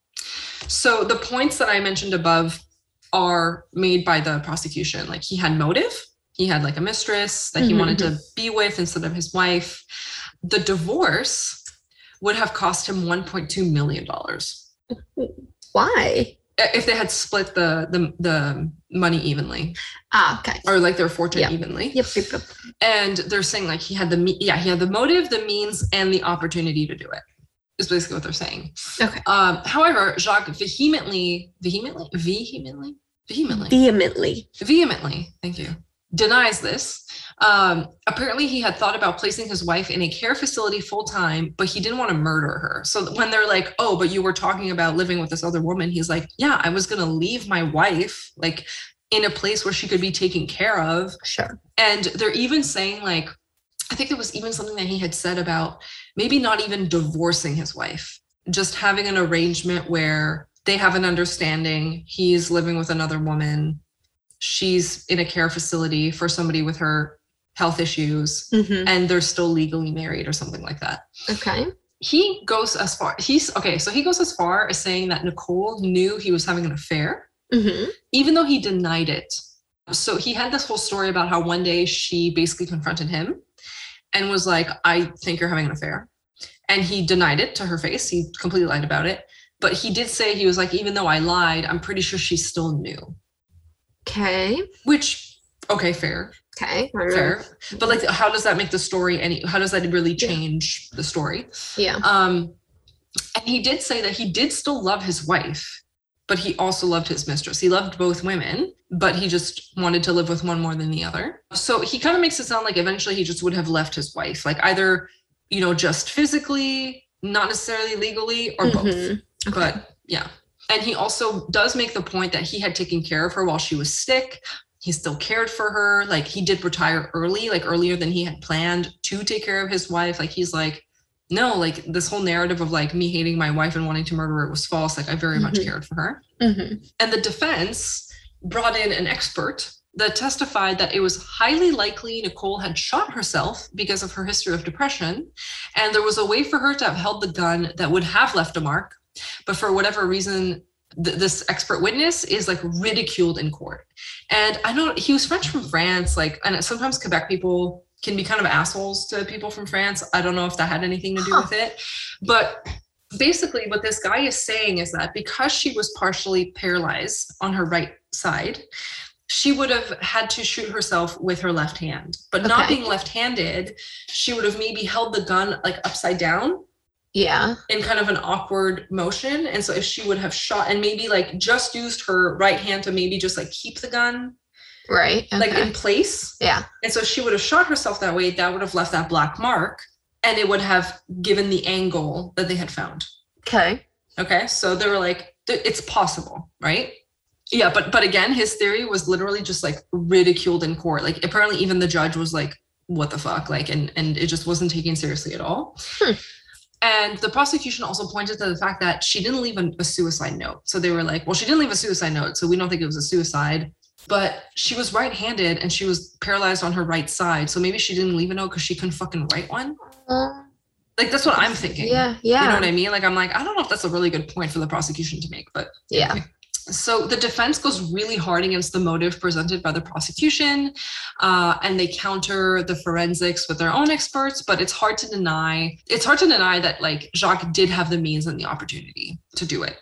C: So the points that I mentioned above are made by the prosecution. Like he had motive, he had like a mistress that he mm-hmm. wanted to mm-hmm. be with instead of his wife. The divorce would have cost him 1.2 million dollars.
B: Why?
C: If they had split the the the money evenly.
B: Ah, okay.
C: Or like their fortune yep. evenly.
B: Yep, yep, yep.
C: And they're saying like he had the yeah, he had the motive, the means, and the opportunity to do it is basically what they're saying.
B: Okay.
C: Um, however, Jacques vehemently, vehemently, vehemently, vehemently,
B: vehemently,
C: vehemently, thank you, denies this. Um, apparently, he had thought about placing his wife in a care facility full time, but he didn't want to murder her. So when they're like, "Oh, but you were talking about living with this other woman," he's like, "Yeah, I was gonna leave my wife like in a place where she could be taken care of."
B: Sure.
C: And they're even saying like I think there was even something that he had said about maybe not even divorcing his wife, just having an arrangement where they have an understanding. He's living with another woman. She's in a care facility for somebody with her health issues, mm-hmm. and they're still legally married or something like that.
B: Okay.
C: He goes as far, he's okay. So he goes as far as saying that Nicole knew he was having an affair, mm-hmm. even though he denied it. So he had this whole story about how one day she basically confronted him and was like, I think you're having an affair. And he denied it to her face. He completely lied about it. But he did say, he was like, even though I lied, I'm pretty sure she still knew.
B: Okay.
C: Which, okay, fair.
B: Okay.
C: Fair. But like, how does that make the story any, how does that really change yeah. the story?
B: Yeah.
C: Um, and he did say that he did still love his wife but he also loved his mistress. He loved both women, but he just wanted to live with one more than the other. So he kind of makes it sound like eventually he just would have left his wife, like either, you know, just physically, not necessarily legally, or mm-hmm. both. Okay. But yeah. And he also does make the point that he had taken care of her while she was sick. He still cared for her. Like he did retire early, like earlier than he had planned to take care of his wife. Like he's like, no, like this whole narrative of like me hating my wife and wanting to murder her was false. Like I very mm-hmm. much cared for her. Mm-hmm. And the defense brought in an expert that testified that it was highly likely Nicole had shot herself because of her history of depression. And there was a way for her to have held the gun that would have left a mark. But for whatever reason, th- this expert witness is like ridiculed in court. And I know he was French from France, like, and sometimes Quebec people can be kind of assholes to people from France. I don't know if that had anything to do huh. with it. But basically, what this guy is saying is that because she was partially paralyzed on her right side, she would have had to shoot herself with her left hand. But okay. not being left handed, she would have maybe held the gun like upside down
B: Yeah.
C: In kind of an awkward motion. And so if she would have shot and maybe like just used her right hand to maybe just like keep the gun
B: right okay.
C: like in place.
B: Yeah.
C: And so she would have shot herself that way, that would have left that black mark and it would have given the angle that they had found.
B: Okay.
C: Okay. So they were like, it's possible, right? Yeah, but but again, his theory was literally just like ridiculed in court. Like apparently even the judge was like, what the fuck? Like and and it just wasn't taken seriously at all. Hmm. And the prosecution also pointed to the fact that she didn't leave a, a suicide note. So they were like, well, she didn't leave a suicide note, so we don't think it was a suicide. But she was right-handed and she was paralyzed on her right side. So maybe she didn't leave a note because she couldn't fucking write one. Uh, like that's what I'm thinking.
B: Yeah, yeah.
C: You know what I mean? Like I'm like, I don't know if that's a really good point for the prosecution to make, but
B: yeah. Anyway.
C: So the defense goes really hard against the motive presented by the prosecution, uh, and they counter the forensics with their own experts. But it's hard to deny. It's hard to deny that like Jacques did have the means and the opportunity to do it,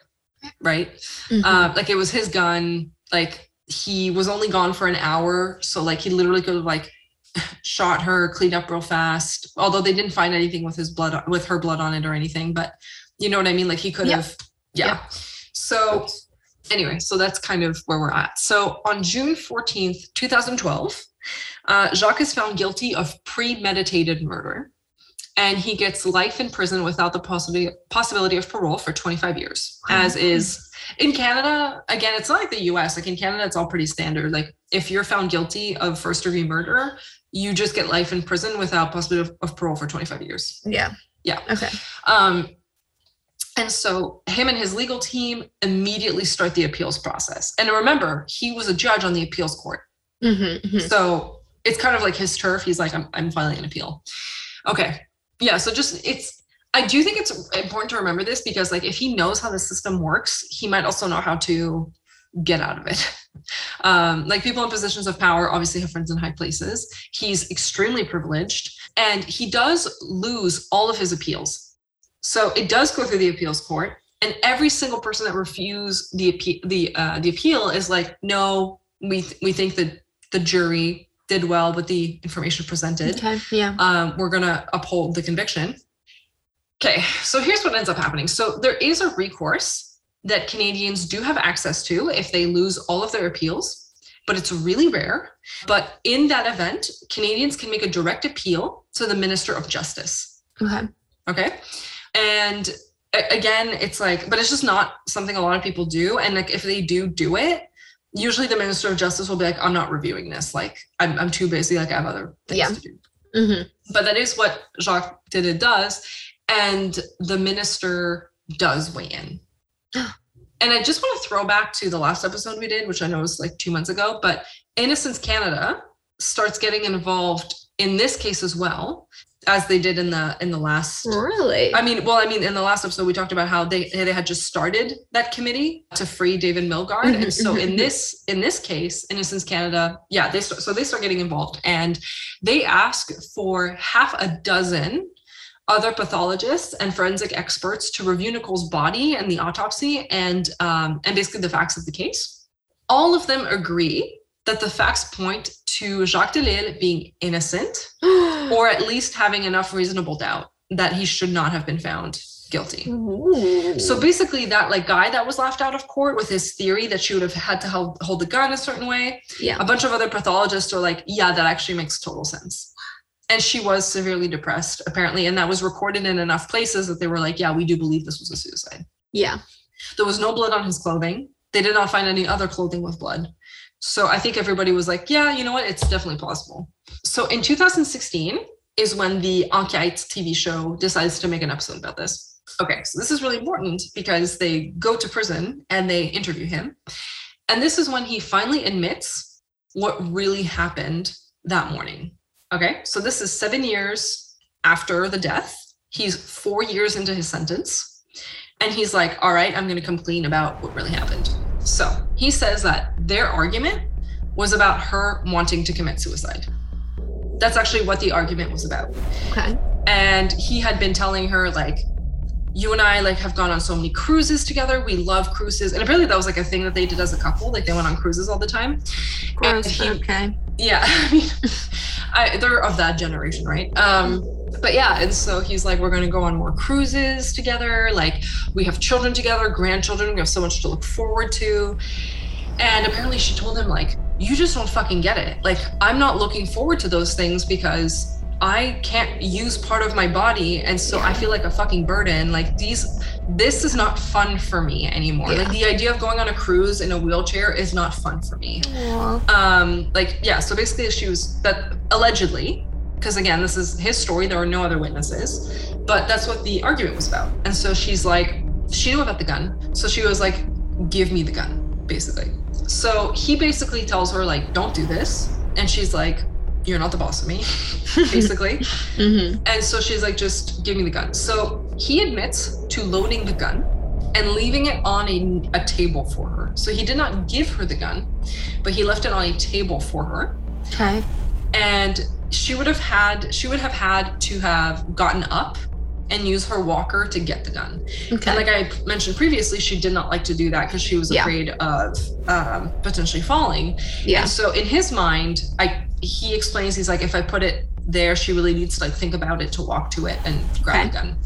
C: right? Mm-hmm. Uh, like it was his gun. Like he was only gone for an hour, so like he literally could have like shot her, cleaned up real fast. Although they didn't find anything with his blood, with her blood on it or anything. But you know what I mean? Like he could have, yeah. yeah. So anyway, so that's kind of where we're at. So on June 14th, 2012, uh, Jacques is found guilty of premeditated murder and he gets life in prison without the possibility possibility of parole for 25 years as is in canada. Again it's not like the us like in canada it's all pretty standard. Like if you're found guilty of first degree murder you just get life in prison without possibility of, of parole for 25 years.
B: Yeah.
C: Yeah.
B: Okay.
C: Um and so him and his legal team immediately start the appeals process. And remember, he was a judge on the appeals court.
B: Mm-hmm, mm-hmm.
C: So it's kind of like his turf. He's like, I'm, I'm filing an appeal. Okay. Yeah. So just it's, I do think it's important to remember this because, like, if he knows how the system works, he might also know how to get out of it. Um, like people in positions of power obviously have friends in high places. He's extremely privileged and he does lose all of his appeals so it does go through the appeals court, and every single person that refuse the appeal, the uh, the appeal is like, no, we th- we think that the jury did well with the information presented.
B: Okay. Yeah.
C: Um, we're gonna uphold the conviction. Okay. So here's what ends up happening. So there is a recourse that Canadians do have access to if they lose all of their appeals, but it's really rare. But in that event, Canadians can make a direct appeal to the Minister of Justice.
B: Okay.
C: Okay and again it's like but it's just not something a lot of people do. And like if they do do it usually the minister of justice will be like i'm not reviewing this. Like i'm, I'm too busy. Like i have other things yeah. to do.
B: Mm-hmm.
C: but that is what jacques did does. And the minister does weigh in. And i just want to throw back to the last episode we did which i know was like two months ago but innocence canada starts getting involved in this case as well as they did in the in the last
B: really?
C: I mean well i mean in the last episode we talked about how they they had just started that committee to free david milgaard and so in this in this case innocence canada yeah they so they start getting involved. And they ask for half a dozen other pathologists and forensic experts to review nicole's body and the autopsy and um, and basically the facts of the case. All of them agree that the facts point to Jacques Delisle being innocent or at least having enough reasonable doubt that he should not have been found guilty.
B: Ooh.
C: So basically that like guy that was left out of court with his theory that she would have had to hold, hold the gun a certain way.
B: Yeah.
C: A bunch of other pathologists are like, yeah, that actually makes total sense. And she was severely depressed apparently and that was recorded in enough places that they were like, yeah, we do believe this was a suicide.
B: Yeah.
C: There was no blood on his clothing. They did not find any other clothing with blood. So I think everybody was like, yeah, you know what? It's definitely possible. So in 2016 is when the Enquête TV show decides to make an episode about this. Okay, so this is really important because they go to prison and they interview him. And this is when he finally admits what really happened that morning. Okay, so this is seven years after the death. He's four years into his sentence. And he's like, all right, I'm going to come clean about what really happened. So he says that their argument was about her wanting to commit suicide. That's actually what the argument was about.
B: Okay.
C: And he had been telling her, like, you and I like have gone on so many cruises together. We love cruises. And apparently that was like a thing that they did as a couple. Like they went on cruises all the time.
B: Gross, he, okay.
C: Yeah. I, mean, they're of that generation, right? Um, but yeah, and so he's like, we're going to go on more cruises together. Like, we have children together, grandchildren. We have so much to look forward to. And apparently, she told him, like, you just don't fucking get it. Like, I'm not looking forward to those things because I can't use part of my body. And so I feel like a fucking burden. Like, these, this is not fun for me anymore.
B: Yeah.
C: Like, the idea of going on a cruise in a wheelchair is not fun for me
B: Aw.
C: um like yeah so basically she was that allegedly because again this is his story there were no other witnesses but that's what the argument was about and so she's like she knew about the gun so she was like give me the gun basically so he basically tells her like don't do this and she's like you're not the boss of me basically
B: Mhm.
C: and so she's like, just give me the gun. So he admits to loading the gun and leaving it on a, a table for her. So he did not give her the gun, but he left it on a table for her.
B: Okay.
C: And she would have had she would have had to have gotten up and use her walker to get the gun.
B: Okay.
C: And like I mentioned previously, she did not like to do that because she was
B: Yeah.
C: afraid of um, potentially falling.
B: yeah.
C: And so in his mind, I he explains he's like, if I put it there, she really needs to like think about it to walk to it and grab
B: Okay.
C: the gun.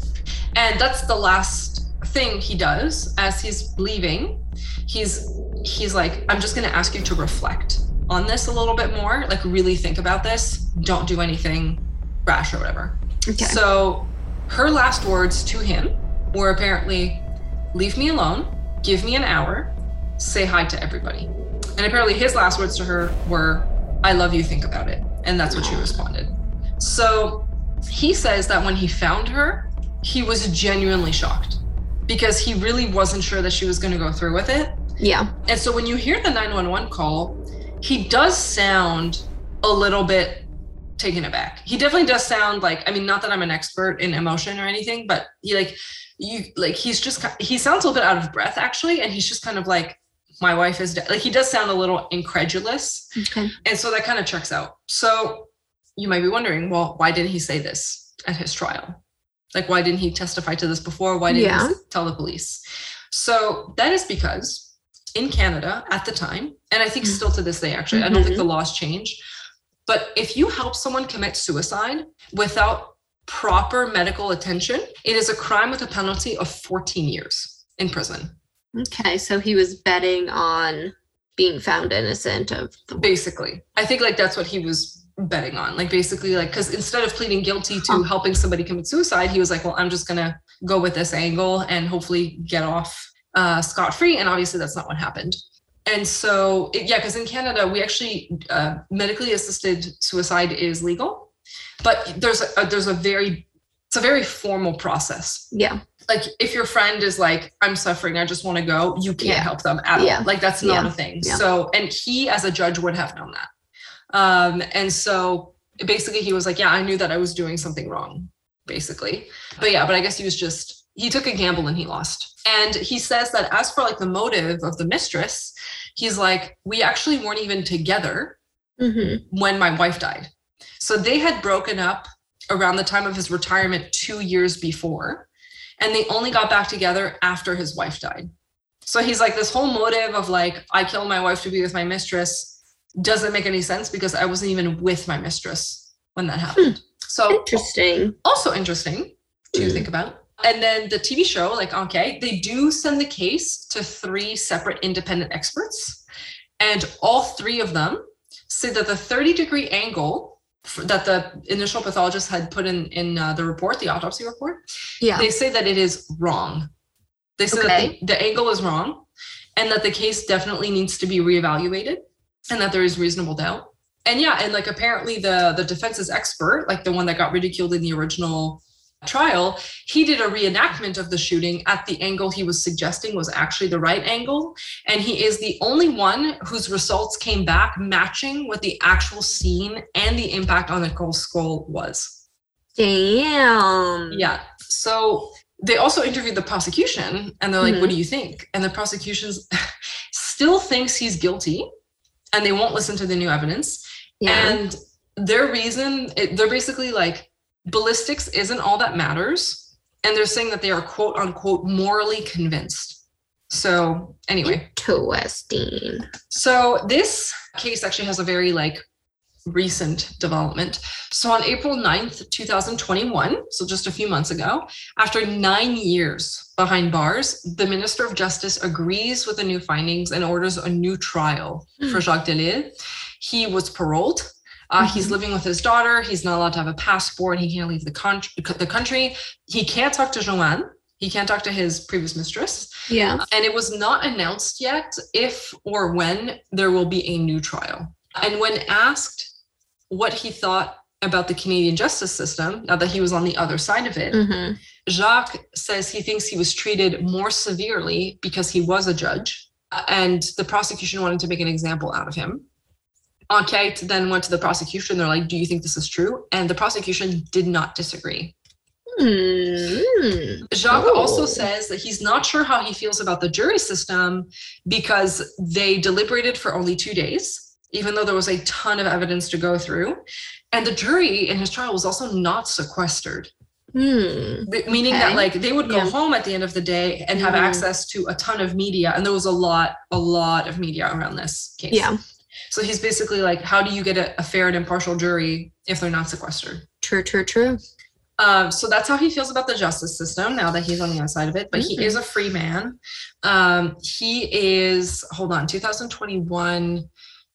C: And that's the last thing he does as he's leaving. He's he's like, I'm just gonna ask you to reflect on this a little bit more. Like really think about this. Don't do anything rash or whatever.
B: Okay.
C: So her last words to him were apparently, leave me alone, give me an hour, say hi to everybody. And apparently his last words to her were, I love you, think about it. And that's what she responded. So he says that when he found her, he was genuinely shocked because he really wasn't sure that she was going to go through with it.
B: yeah.
C: And so when you hear the 911 call, he does sound a little bit taken aback. He definitely does sound like, I mean, not that I'm an expert in emotion or anything, but he like, you like, he's just, he sounds a little bit out of breath actually. And he's just kind of like, my wife is dead. Like, he does sound a little incredulous.
B: Okay.
C: And so that kind of checks out. So you might be wondering, well, why didn't he say this at his trial? Like, why didn't he testify to this before? Why didn't
B: Yeah.
C: he tell the police? So that is because in Canada at the time, and I think
B: Mhm.
C: still to this day, actually, I don't think
B: Mhm.
C: the laws change. But if you help someone commit suicide without proper medical attention, it is a crime with a penalty of 14 years in prison.
B: Okay. So he was betting on being found innocent of the.
C: basically i think like that's what he was betting on like basically like because instead of pleading guilty to
B: Huh.
C: helping somebody commit suicide he was like well i'm just gonna go with this angle and hopefully get off uh, scot-free and obviously that's not what happened and so it- yeah because in canada we actually uh, medically assisted suicide is legal but there's a, there's a very it's a very formal process
B: Yeah.
C: like if your friend is like i'm suffering i just want to go you can't
B: Yeah.
C: help them at
B: Yeah.
C: all like that's not
B: Yeah.
C: a thing so and he as a judge would have known that um and so basically he was like yeah i knew that i was doing something wrong basically but yeah but i guess he was just he took a gamble and he lost and he says that as for like the motive of the mistress he's like we actually weren't even together
B: Mm-hmm.
C: when my wife died. So they had broken up around the time of his retirement two years before, and they only got back together after his wife died. So he's like, this whole motive of like, I killed my wife to be with my mistress doesn't make any sense because I wasn't even with my mistress when that happened. So
B: Interesting.
C: also interesting to
B: Mm.
C: think about. And then the TV show, like, okay, they do send the case to three separate independent experts, and all three of them say that the 30 degree angle that the initial pathologist had put in in uh, the report, the autopsy report,
B: Yeah.
C: they say that it is wrong. They say that the, the angle is wrong, and that the case definitely needs to be reevaluated, and that there is reasonable doubt. And yeah, and like apparently the the defense's expert, like the one that got ridiculed in the original trial, he did a reenactment of the shooting at the angle he was suggesting was actually the right angle, and he is the only one whose results came back matching what the actual scene and the impact on Nicole's skull was.
B: Damn.
C: Yeah. So they also interviewed the prosecution and they're like,
B: Mhm.
C: what do you think? And the prosecution still thinks he's guilty and they won't listen to the new evidence.
B: Yeah.
C: And their reason, it, they're basically like, ballistics isn't all that matters. And they're saying that they are quote unquote morally convinced. So, anyway,
B: Interesting.
C: so this case actually has a very like recent development. So on April 9th, 2021, so just a few months ago, after nine years behind bars, the Minister of Justice agrees with the new findings and orders a new trial mm. for Jacques Delisle. He was paroled. Uh, mm-hmm. He's living with his daughter. He's not allowed to have a passport. He can't leave the, con- the country. He can't talk to Joanne. He can't talk to his previous mistress.
B: Yeah.
C: And it was not announced yet if or when there will be a new trial. And when asked what he thought about the Canadian justice system, now that he was on the other side of it, mm-hmm. Jacques says he thinks he was treated more severely because he was a judge and the prosecution wanted to make an example out of him. Enquête then went to the prosecution. They're like, Do you think this is true? And the prosecution did not disagree.
B: Mm.
C: Jacques oh. also says that he's not sure how he feels about the jury system because they deliberated for only two days even though there was a ton of evidence to go through. And the jury in his trial was also not sequestered.
B: Hmm.
C: Meaning okay. that like they would go yeah. home at the end of the day and have mm. access to a ton of media. And there was a lot, a lot of media around this case.
B: Yeah.
C: So he's basically like, how do you get a, a fair and impartial jury if they're not sequestered?
B: True, true, true.
C: Um, so that's how he feels about the justice system now that he's on the other side of it. But mm-hmm. he is a free man. Um, he is, hold on, 2021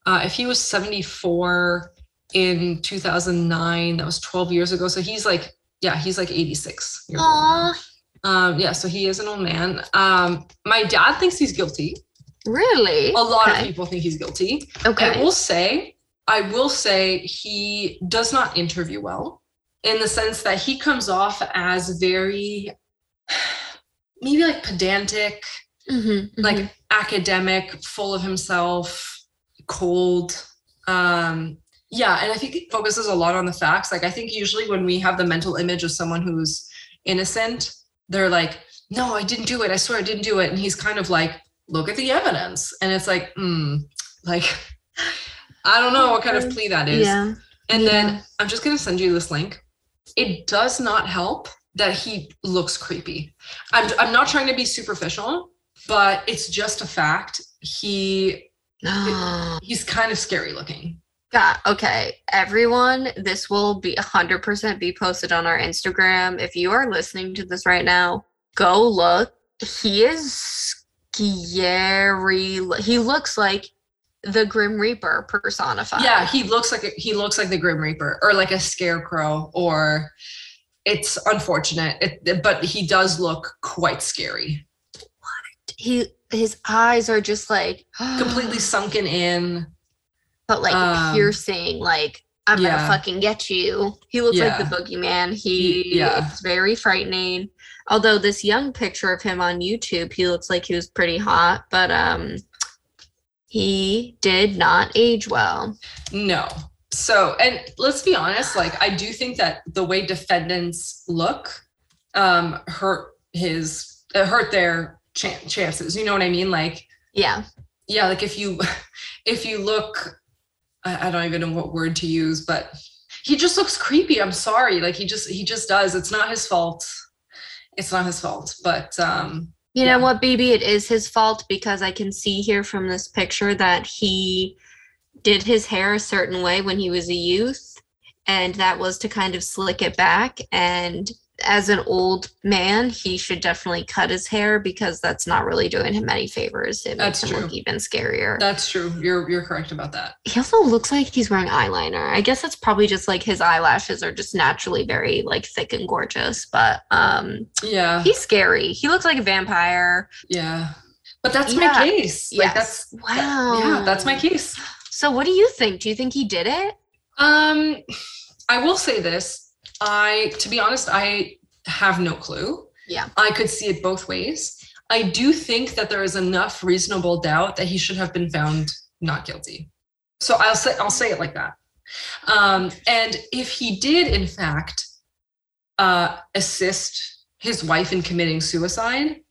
C: uh, if he was 74 in 2009, that was 12 years ago. So he's like, yeah, he's like 86 years
B: Aww. old.
C: Um, yeah, so he is an old man. Um, my dad thinks he's guilty.
B: Really?
C: A lot okay. of people think he's guilty.
B: Okay.
C: I will say, I will say he does not interview well in the sense that he comes off as very maybe like pedantic,
B: mm-hmm, mm-hmm.
C: like academic, full of himself cold. Um, yeah, and I think it focuses a lot on the facts. Like I think usually when we have the mental image of someone who's innocent, they're like, "No, I didn't do it. I swear I didn't do it." And he's kind of like, "Look at the evidence," and it's like, hmm, like I don't know what kind of plea that is.
B: Yeah.
C: And
B: yeah.
C: then I'm just gonna send you this link. It does not help that he looks creepy. I'm I'm not trying to be superficial, but it's just a fact. He he's kind of scary looking.
B: Yeah, okay. Everyone, this will be 100% be posted on our Instagram. If you are listening to this right now, go look. He is scary. He looks like the Grim Reaper personified.
C: Yeah, he looks like a, he looks like the Grim Reaper or like a scarecrow or it's unfortunate, it, but he does look quite scary.
B: What? He his eyes are just like
C: completely sunken in
B: but like um, piercing like i'm yeah. gonna fucking get you he looks yeah. like the boogeyman he, yeah. it's very frightening although this young picture of him on youtube he looks like he was pretty hot but um he did not age well
C: no so and let's be honest like i do think that the way defendants look um hurt his uh, hurt their ch- chances. You know what I mean? Like,
B: yeah,
C: yeah. Like if you, if you look, I, I don't even know what word to use, but he just looks creepy. I'm sorry. Like he just, he just does. It's not his fault. It's not his fault. But um,
B: you yeah. know what, Bibi, It is his fault because I can see here from this picture that he did his hair a certain way when he was a youth. And that was to kind of slick it back. And as an old man, he should definitely cut his hair because that's not really doing him any favors. It that's makes him true. look even scarier.
C: That's true. You're you're correct about that.
B: He also looks like he's wearing eyeliner. I guess that's probably just like his eyelashes are just naturally very like thick and gorgeous. But um
C: yeah,
B: he's scary. He looks like a vampire.
C: Yeah. But that's yeah. my case. Like yes. that's
B: wow. That,
C: yeah, that's my case.
B: So what do you think? Do you think he did it?
C: Um I will say this I, to be honest, I have no clue.
B: Yeah.
C: I could see it both ways. I do think that there is enough reasonable doubt that he should have been found not guilty. So I'll say I'll say it like that. Um, and if he did, in fact, uh, assist his wife in committing suicide,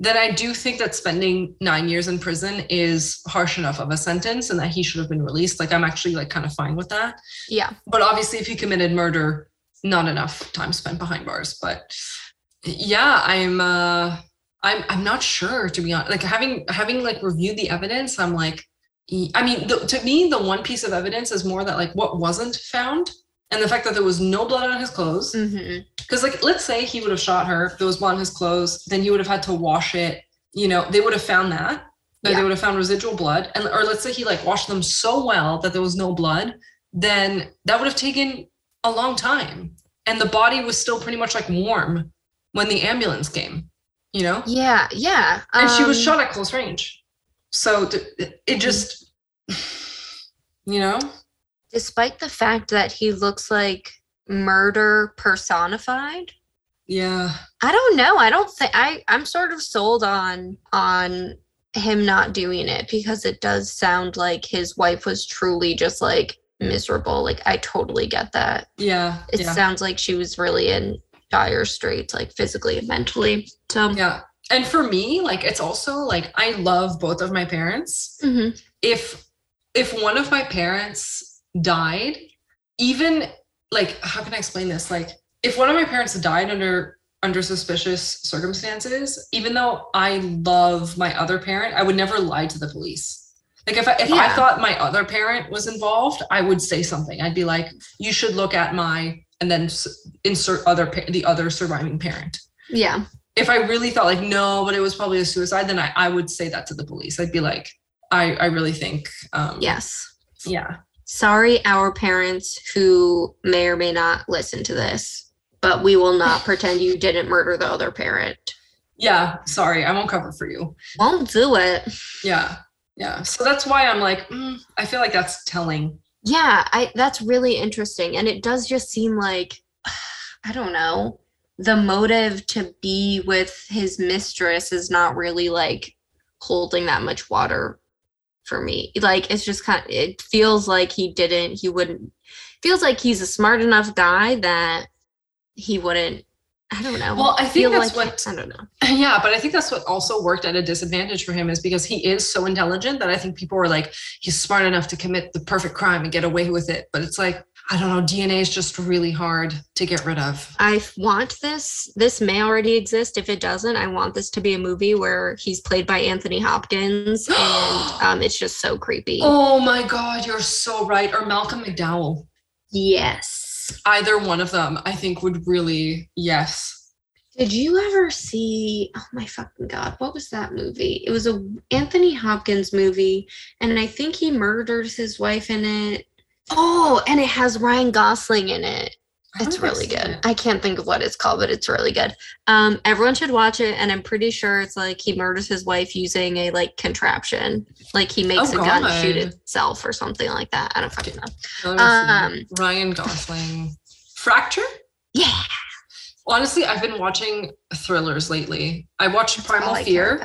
C: then I do think that spending nine years in prison is harsh enough of a sentence and that he should have been released. Like I'm actually like kind of fine with that.
B: Yeah.
C: But obviously, if he committed murder, not enough time spent behind bars. But yeah, I'm uh I'm I'm not sure to be honest. Like having having like reviewed the evidence, I'm like, I mean, the, to me, the one piece of evidence is more that like what wasn't found and the fact that there was no blood on his clothes. Because, mm-hmm. like, let's say he would have shot her, there was blood on his clothes, then he would have had to wash it. You know, they would have found that. Yeah. They would have found residual blood, and or let's say he like washed them so well that there was no blood, then that would have taken a long time, and the body was still pretty much like warm when the ambulance came. You know?
B: Yeah, yeah.
C: And um, she was um, shot at close range, so th- it just, you know
B: despite the fact that he looks like murder personified
C: yeah
B: i don't know i don't think i i'm sort of sold on on him not doing it because it does sound like his wife was truly just like miserable like i totally get that
C: yeah
B: it
C: yeah.
B: sounds like she was really in dire straits like physically and mentally so
C: yeah and for me like it's also like i love both of my parents mm-hmm. if if one of my parents died, even like how can I explain this? Like if one of my parents died under under suspicious circumstances, even though I love my other parent, I would never lie to the police. Like if I, if yeah. I thought my other parent was involved, I would say something. I'd be like, "You should look at my," and then insert other the other surviving parent.
B: Yeah.
C: If I really thought like no, but it was probably a suicide, then I, I would say that to the police. I'd be like, I I really think. Um,
B: yes.
C: Yeah
B: sorry, our parents who may or may not listen to this, but we will not pretend you didn't murder the other parent.
C: Yeah, sorry, I won't cover for you.
B: Won't do it.
C: Yeah, yeah. So that's why I'm like, mm, I feel like that's telling.
B: Yeah, I that's really interesting, and it does just seem like, I don't know, the motive to be with his mistress is not really like holding that much water for me. Like it's just kind of, it feels like he didn't, he wouldn't, feels like he's a smart enough guy that he wouldn't I don't know.
C: Well, I think that's like, what
B: I don't know.
C: Yeah, but I think that's what also worked at a disadvantage for him is because he is so intelligent that I think people were like, he's smart enough to commit the perfect crime and get away with it. But it's like, I don't know, DNA is just really hard to get rid of.
B: I want this. This may already exist. If it doesn't, I want this to be a movie where he's played by Anthony Hopkins and um, it's just so creepy.
C: Oh my God, you're so right. Or Malcolm McDowell.
B: Yes.
C: Either one of them, I think, would really, yes.
B: Did you ever see? Oh my fucking god! What was that movie? It was a Anthony Hopkins movie, and I think he murders his wife in it. Oh, and it has Ryan Gosling in it. It's really good. I can't think of what it's called, but it's really good. Um, everyone should watch it, and I'm pretty sure it's like he murders his wife using a like contraption, like he makes oh, a God. gun shoot itself or something like that. I don't fucking know.
C: Um, Ryan Gosling, Fracture.
B: Yeah.
C: Honestly, I've been watching thrillers lately. I watched Primal Fear.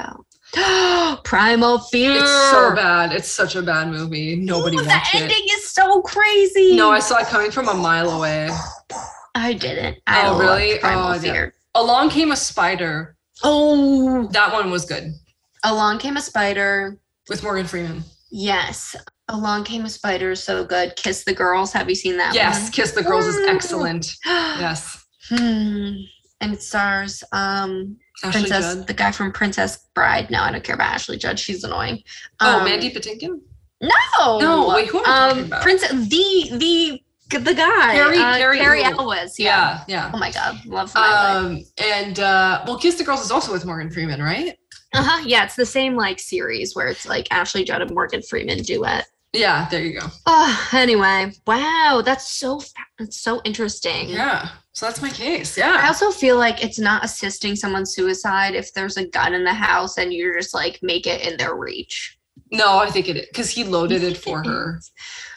B: Primal Fear.
C: It's so bad. It's such a bad movie. Nobody Ooh,
B: watched it. The ending is so crazy.
C: No, I saw it coming from a mile away.
B: I didn't. I
C: oh, really? Oh. Yeah. Along Came a Spider.
B: Oh,
C: that one was good.
B: Along Came a Spider
C: with Morgan Freeman.
B: Yes. Along Came a Spider is so good. Kiss the Girls. Have you seen that
C: yes, one? Kiss the Girls is excellent. yes.
B: Hmm. And it stars um Ashley Princess, Judd. the guy from Princess Bride. No, I don't care about Ashley Judd. She's annoying.
C: Oh, um, oh, Mandy Patinkin.
B: No,
C: no. Wait, who am I um, talking about?
B: Princess, the the the guy,
C: Cary, uh, Cary,
B: Cary Elwes.
C: Yeah. yeah, yeah.
B: Oh my god, love my
C: um, life. And uh, well, Kiss the Girls is also with Morgan Freeman, right?
B: Uh huh. Yeah, it's the same like series where it's like Ashley Judd and Morgan Freeman duet.
C: Yeah, there you go.
B: Oh, anyway, wow, that's so that's so interesting.
C: Yeah. So that's my case. Yeah.
B: I also feel like it's not assisting someone's suicide if there's a gun in the house and you're just like make it in their reach.
C: No, I think it because he loaded it for her.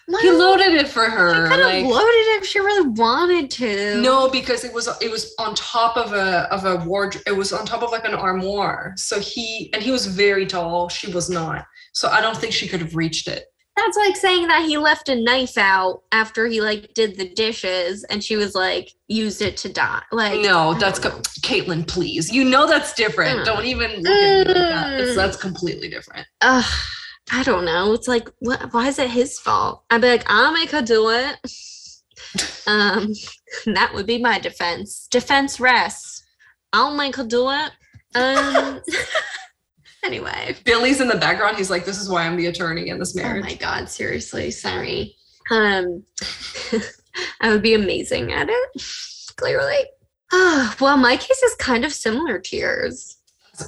C: Well, he loaded it for her.
B: He could like, have loaded it if she really wanted to.
C: No, because it was it was on top of a of a wardrobe. It was on top of like an armoire. So he and he was very tall. She was not. So I don't think she could have reached it.
B: That's like saying that he left a knife out after he like did the dishes and she was like used it to die. Like
C: No, that's co- Caitlin, please. You know that's different. Mm. Don't even look at me like that. It's, that's completely different.
B: Ugh. I don't know. It's like, what, why is it his fault? I'd be like, I'll make her do it. um, that would be my defense. Defense rests. I'll make her do it. Um, anyway.
C: Billy's in the background. He's like, this is why I'm the attorney in this marriage.
B: Oh my god, seriously, sorry. Um I would be amazing at it, clearly. Oh, well, my case is kind of similar to yours.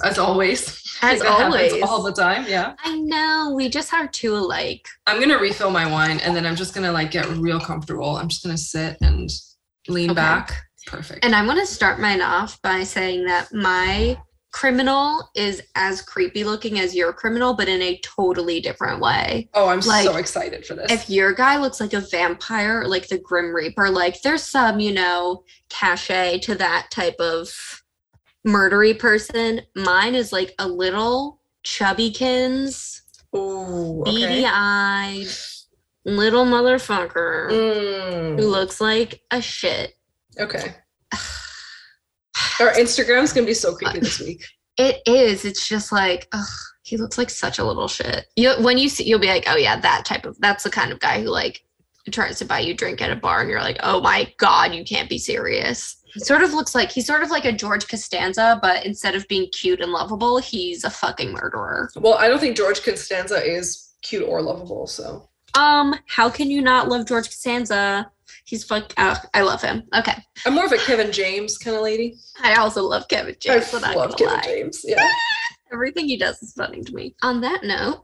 C: As always.
B: As always.
C: All the time, yeah.
B: I know. We just are two alike.
C: I'm gonna refill my wine and then I'm just gonna like get real comfortable. I'm just gonna sit and lean
B: Okay.
C: back. Perfect.
B: And I want to start mine off by saying that my criminal is as creepy looking as your criminal, but in a totally different way.
C: oh, I'm so excited for this.
B: If your guy looks like a vampire, like the Grim Reaper, like there's some, you know, cachet to that type of murdery person. Mine is like a little chubbykins,
C: Ooh,
B: beady eyed little motherfucker
C: Mm,
B: who looks like a shit.
C: okay. Our Instagram's gonna be so creepy this week.
B: It is. It's just like, ugh, he looks like such a little shit. You when you see, you'll be like, oh yeah, that type of. That's the kind of guy who like tries to buy you drink at a bar, and you're like, oh my god, you can't be serious. He sort of looks like he's sort of like a George Costanza, but instead of being cute and lovable, he's a fucking murderer.
C: Well, I don't think George Costanza is cute or lovable, so
B: Um, how can you not love George Costanza? He's fuck. Oh, I love him. Okay,
C: I'm more of a Kevin James kind of lady.
B: I also love Kevin James.
C: I love Kevin
B: lie.
C: James. Yeah.
B: Everything he does is funny to me. On that note,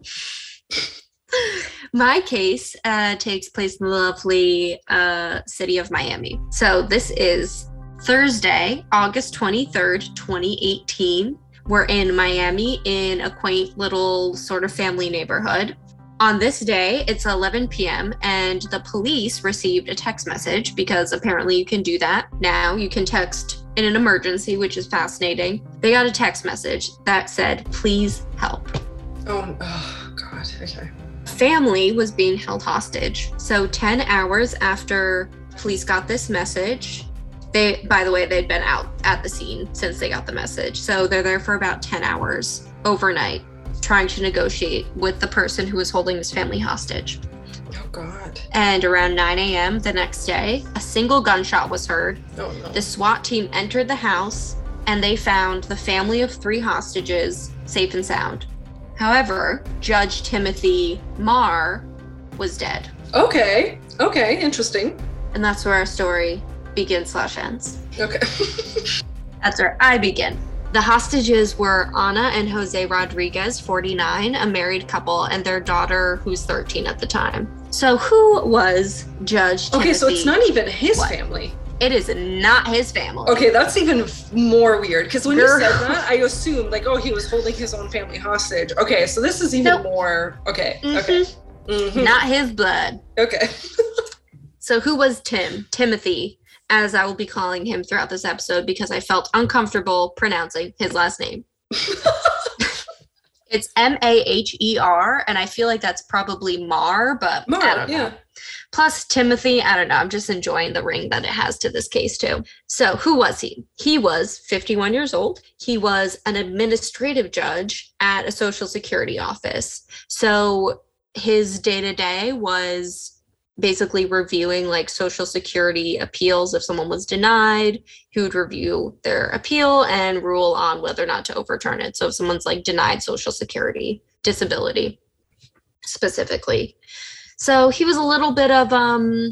B: my case uh, takes place in the lovely uh, city of Miami. So this is Thursday, August 23rd, 2018. We're in Miami in a quaint little sort of family neighborhood. On this day, it's 11 p.m., and the police received a text message because apparently you can do that now. You can text in an emergency, which is fascinating. They got a text message that said, Please help.
C: Oh, oh God. Okay.
B: Family was being held hostage. So, 10 hours after police got this message, they, by the way, they'd been out at the scene since they got the message. So, they're there for about 10 hours overnight trying to negotiate with the person who was holding this family hostage.
C: Oh God.
B: And around 9 a.m. the next day, a single gunshot was heard.
C: Oh no.
B: The SWAT team entered the house and they found the family of three hostages safe and sound. However, Judge Timothy Maher was dead.
C: Okay. Okay. Interesting.
B: And that's where our story begins slash ends.
C: Okay.
B: That's where I begin. The hostages were Ana and Jose Rodriguez, 49, a married couple, and their daughter, who's 13 at the time. So, who was Judge
C: okay. So it's not even his
B: What?
C: family.
B: It is not his family.
C: Okay, that's even f- more weird because when you
B: Girl.
C: said that, I assumed like, oh, he was holding his own family hostage. Okay, so this is even
B: Nope.
C: more. Okay. Okay.
B: Mhm.
C: Mhm.
B: Not his blood.
C: Okay.
B: So, who was Tim? Timothy, as I will be calling him throughout this episode because I felt uncomfortable pronouncing his last name. it's M A H E R, and I feel like that's probably Mar, but I
C: Mar.
B: don't know.
C: Yeah.
B: Plus, Timothy, I don't know. I'm just enjoying the ring that it has to this case, too. So, who was he? He was 51 years old. He was an administrative judge at a social security office. So, his day to day was basically reviewing like social security appeals if someone was denied he would review their appeal and rule on whether or not to overturn it. So if someone's like denied social security disability specifically. So he was a little bit of um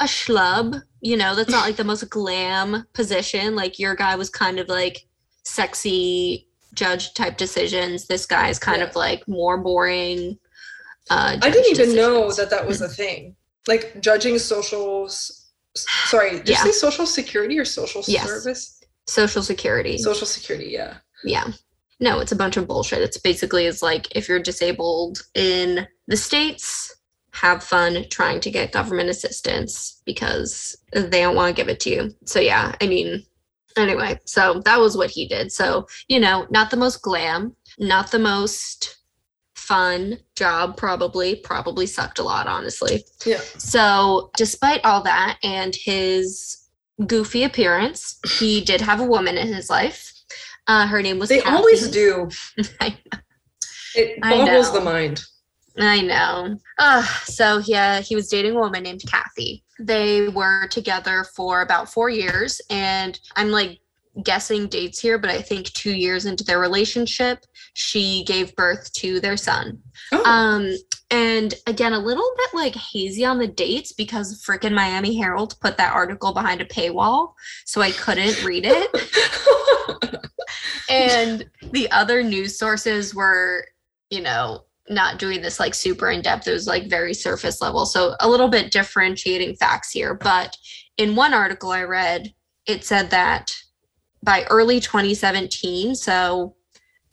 B: a schlub you know that's not like the most glam position. Like your guy was kind of like sexy judge type decisions. This guy's kind
C: Yeah.
B: of like more boring uh
C: I didn't even know that that was a thing. Like judging social. Sorry, did
B: Yeah.
C: you say social security or social
B: Yes.
C: service?
B: social security
C: Social security. Yeah.
B: yeah no it's a bunch of bullshit it's basically is like if you're disabled in the states have fun trying to get government assistance because they don't want to give it to you so yeah i mean anyway so that was what he did so you know not the most glam not the most fun job probably probably sucked a lot honestly
C: Yeah.
B: so, despite all that and his goofy appearance, he did have a woman in his life. Uh, her name was
C: They
B: Kathy.
C: always do. It boggles the mind.
B: I know. Uh, so, yeah, he was dating a woman named Kathy. They were together for about four years, and I'm like guessing dates here, but I think two years into their relationship, she gave birth to their son. Oh. Um, and again, a little bit like hazy on the dates because freaking Miami Herald put that article behind a paywall, so I couldn't read it. and the other news sources were, you know, not doing this like super in depth. It was like very surface level. So a little bit differentiating facts here. But in one article I read, it said that by early 2017, so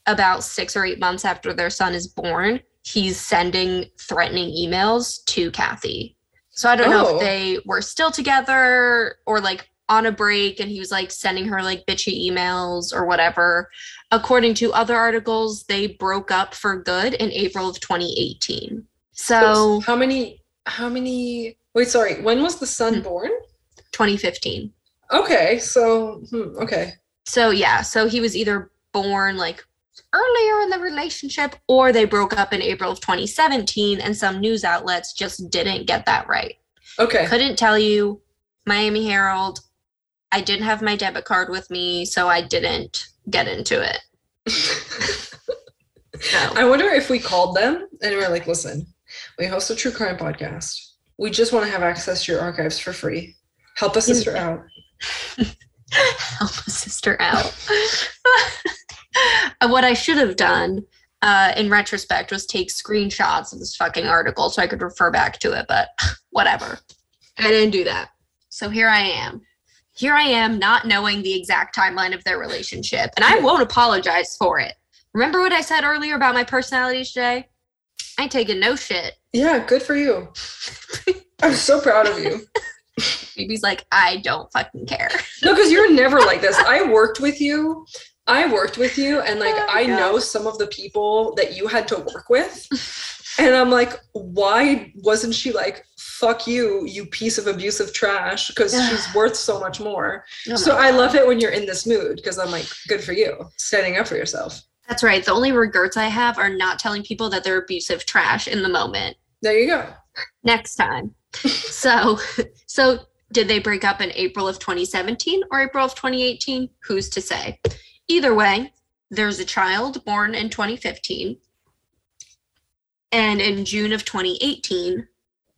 B: about six or eight months after their son is born, he's sending threatening emails to Kathy. So I don't oh. know if oh. they were still together or like on a break and he was like sending her like bitchy emails or whatever. According to other articles, they broke up for good in April of 2018. So
C: how many how many wait sorry, when was the son hmm. born?
B: 2015.
C: Okay, so hmm, okay.
B: So yeah, so he was either born like earlier in the relationship or they broke up in April of 2017 and some news outlets just didn't get that right.
C: Okay.
B: Couldn't tell you. Miami Herald, I didn't have my debit card with me, so I didn't get into it.
C: so. I wonder if we called them and we are like, listen, we host a true crime podcast. We just want to have access to your archives for free. Help a sister out.
B: Help a sister out. what I should have done uh, in retrospect was take screenshots of this fucking article so I could refer back to it, but whatever. I didn't do that. So here I am. Here I am not knowing the exact timeline of their relationship, and I won't apologize for it. Remember what I said earlier about my personality today? I ain't taking no shit.
C: Yeah, good for you. I'm so proud of you.
B: Maybe's like, I don't fucking care.
C: no, because you're never like this. I worked with you. I worked with you, and like oh, I God. know some of the people that you had to work with. And I'm like, why wasn't she like, fuck you, you piece of abusive trash? Because she's worth so much more. Oh so I love it when you're in this mood because I'm like, good for you, standing up for yourself.
B: That's right. The only regrets I have are not telling people that they're abusive trash in the moment.
C: There you go.
B: Next time. So, so did they break up in April of 2017 or April of 2018? Who's to say? Either way, there's a child born in 2015. And in June of 2018,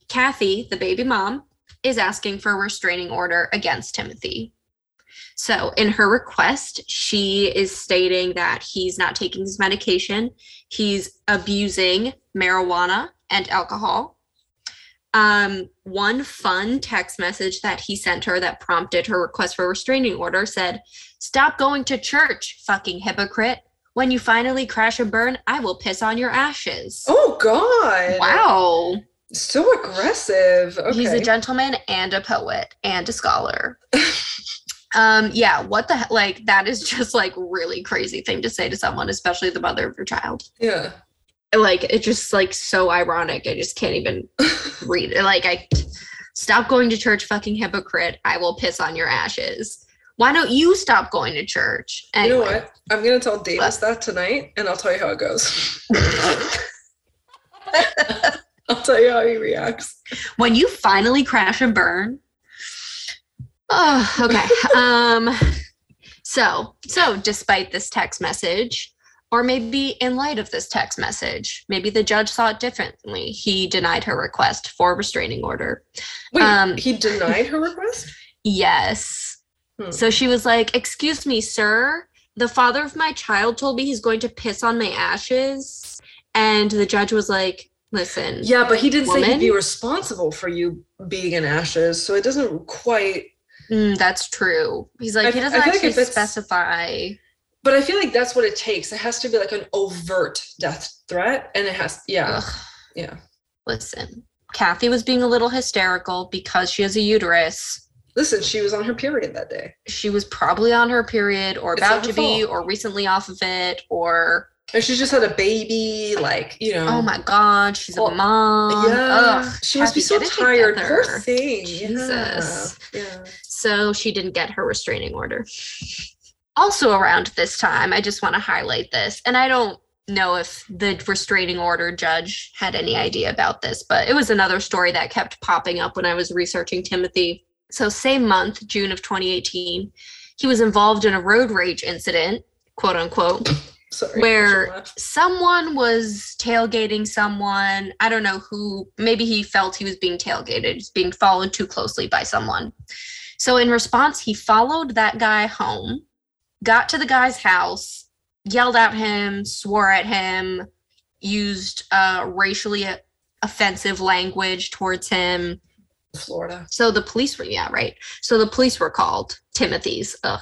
B: Kathy, the baby mom, is asking for a restraining order against Timothy. So, in her request, she is stating that he's not taking his medication, he's abusing marijuana and alcohol. Um, one fun text message that he sent her that prompted her request for a restraining order said, Stop going to church, fucking hypocrite. When you finally crash and burn, I will piss on your ashes.
C: Oh, God.
B: Wow.
C: So aggressive. Okay.
B: He's a gentleman and a poet and a scholar. um, yeah, what the like that is just like really crazy thing to say to someone, especially the mother of your child.
C: Yeah.
B: Like it's just like so ironic. I just can't even read it. Like I stop going to church, fucking hypocrite. I will piss on your ashes. Why don't you stop going to church?
C: Anyway. You know what? I'm gonna tell Davis but, that tonight, and I'll tell you how it goes. I'll tell you how he reacts.
B: When you finally crash and burn. Oh, okay. um so so despite this text message, or maybe in light of this text message, maybe the judge saw it differently. He denied her request for a restraining order.
C: Wait, um, he denied her request?
B: Yes. Hmm. So she was like, Excuse me, sir. The father of my child told me he's going to piss on my ashes. And the judge was like, Listen.
C: Yeah, but he didn't woman, say he'd be responsible for you being in ashes. So it doesn't quite.
B: Mm, that's true. He's like, I, he doesn't actually like specify.
C: But I feel like that's what it takes. It has to be like an overt death threat. And it has, yeah. Ugh. Yeah.
B: Listen, Kathy was being a little hysterical because she has a uterus
C: Listen, she was on her period that day.
B: She was probably on her period or it's about to be or recently off of it or
C: and she just had a baby, like, you know.
B: Oh my God, she's well, a mom.
C: Yeah. Ugh, she must be so tired. Poor thing. Jesus.
B: Yeah. yeah. So she didn't get her restraining order. Also, around this time, I just want to highlight this. And I don't know if the restraining order judge had any idea about this, but it was another story that kept popping up when I was researching Timothy. So, same month, June of 2018, he was involved in a road rage incident, quote unquote,
D: Sorry.
B: where someone was tailgating someone. I don't know who, maybe he felt he was being tailgated, being followed too closely by someone. So, in response, he followed that guy home, got to the guy's house, yelled at him, swore at him, used uh, racially offensive language towards him.
D: Florida.
B: So the police were, yeah, right. So the police were called, Timothy's. Ugh.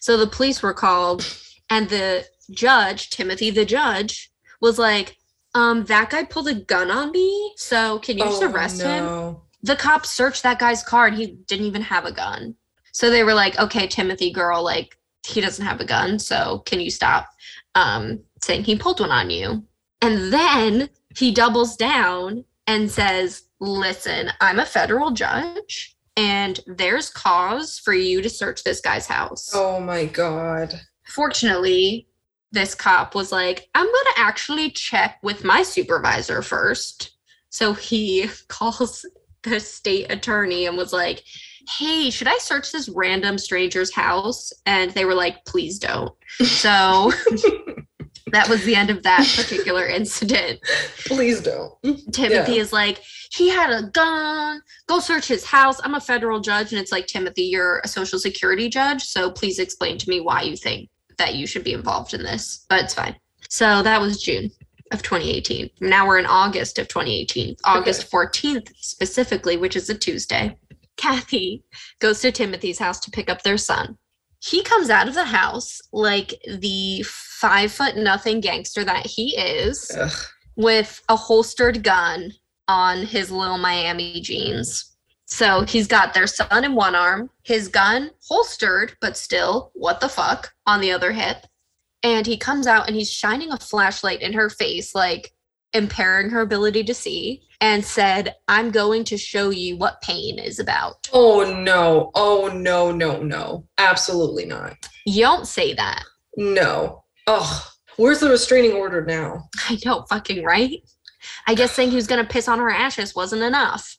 B: So the police were called, and the judge, Timothy the judge, was like, um, that guy pulled a gun on me. So can you just
D: Oh,
B: arrest him? the cops searched that guy's car and he didn't even have a gun. So they were like, okay, Timothy girl, like he doesn't have a gun. So can you stop um, saying he pulled one on you? And then he doubles down and says, listen, I'm a federal judge and there's cause for you to search this guy's house.
D: Oh my god.
B: Fortunately, this cop was like, I'm going to actually check with my supervisor first. So he calls the state attorney and was like, Hey, should I search this random stranger's house? And they were like, Please don't. So that was the end of that particular incident.
D: Please don't.
B: Timothy
D: Yeah.
B: is like, he had a gun. Go search his house. I'm a federal judge. And it's like, Timothy, you're a social security judge. So please explain to me why you think that you should be involved in this. But it's fine. So that was June of 2018. Now we're in August of 2018, August 14th specifically, which is a Tuesday. Kathy goes to Timothy's house to pick up their son. He comes out of the house like the five foot nothing gangster that he is
D: Ugh.
B: with a holstered gun on his little Miami jeans. So he's got their son in one arm, his gun holstered, but still, what the fuck, on the other hip. And he comes out and he's shining a flashlight in her face, like impairing her ability to see, and said, I'm going to show you what pain is about.
D: Oh no. Oh no, no, no. Absolutely not.
B: You don't say that.
D: No. Oh, where's the restraining order now?
B: I know, fucking right. I guess saying he was going to piss on her ashes wasn't enough.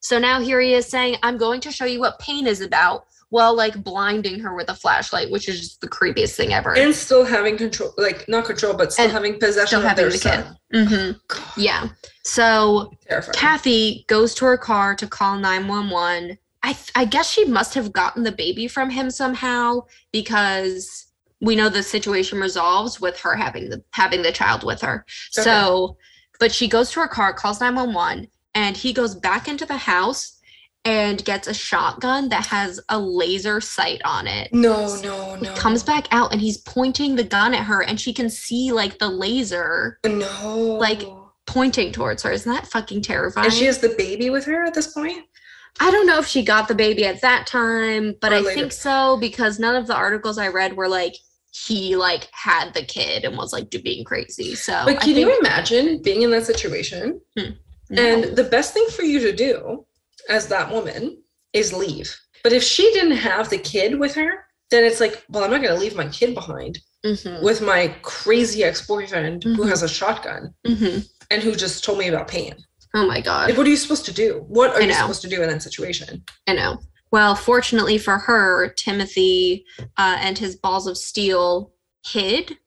B: So now here he is saying, I'm going to show you what pain is about while like blinding her with a flashlight, which is just the creepiest thing ever.
D: And still having control, like not control, but still
B: And
D: having possession
B: still
D: of
B: having the kid.
D: son.
B: hmm Yeah. So
D: terrifying.
B: Kathy goes to her car to call 911. I, th- I guess she must have gotten the baby from him somehow because we know the situation resolves with her having the having the child with her.
D: Okay.
B: So, but she goes to her car, calls 911, and he goes back into the house and gets a shotgun that has a laser sight on it.
D: no, no,
B: He
D: no.
B: comes back out and he's pointing the gun at her and she can see like the laser
D: No.
B: like, pointing towards her. Isn't that fucking terrifying?
D: and she has the baby with her at this point.
B: I don't know if she got the baby at that time, but
D: Or
B: I
D: later.
B: think so because none of the articles I read were like he like had the kid and was like being crazy. So
D: But can you imagine being in that situation? Hmm.
B: No.
D: And the best thing for you to do as that woman is leave. But if she didn't have the kid with her, then it's like, well, I'm not going to leave my kid behind
B: Mhm,
D: with my crazy ex boyfriend who
B: Mhm.
D: has a shotgun
B: mhm.
D: and who just told me about pain.
B: Oh my god.
D: Like, what are you supposed to do? What are you supposed to do in that situation?
B: I know. Well, fortunately for her, Timothy uh, and his balls of steel hid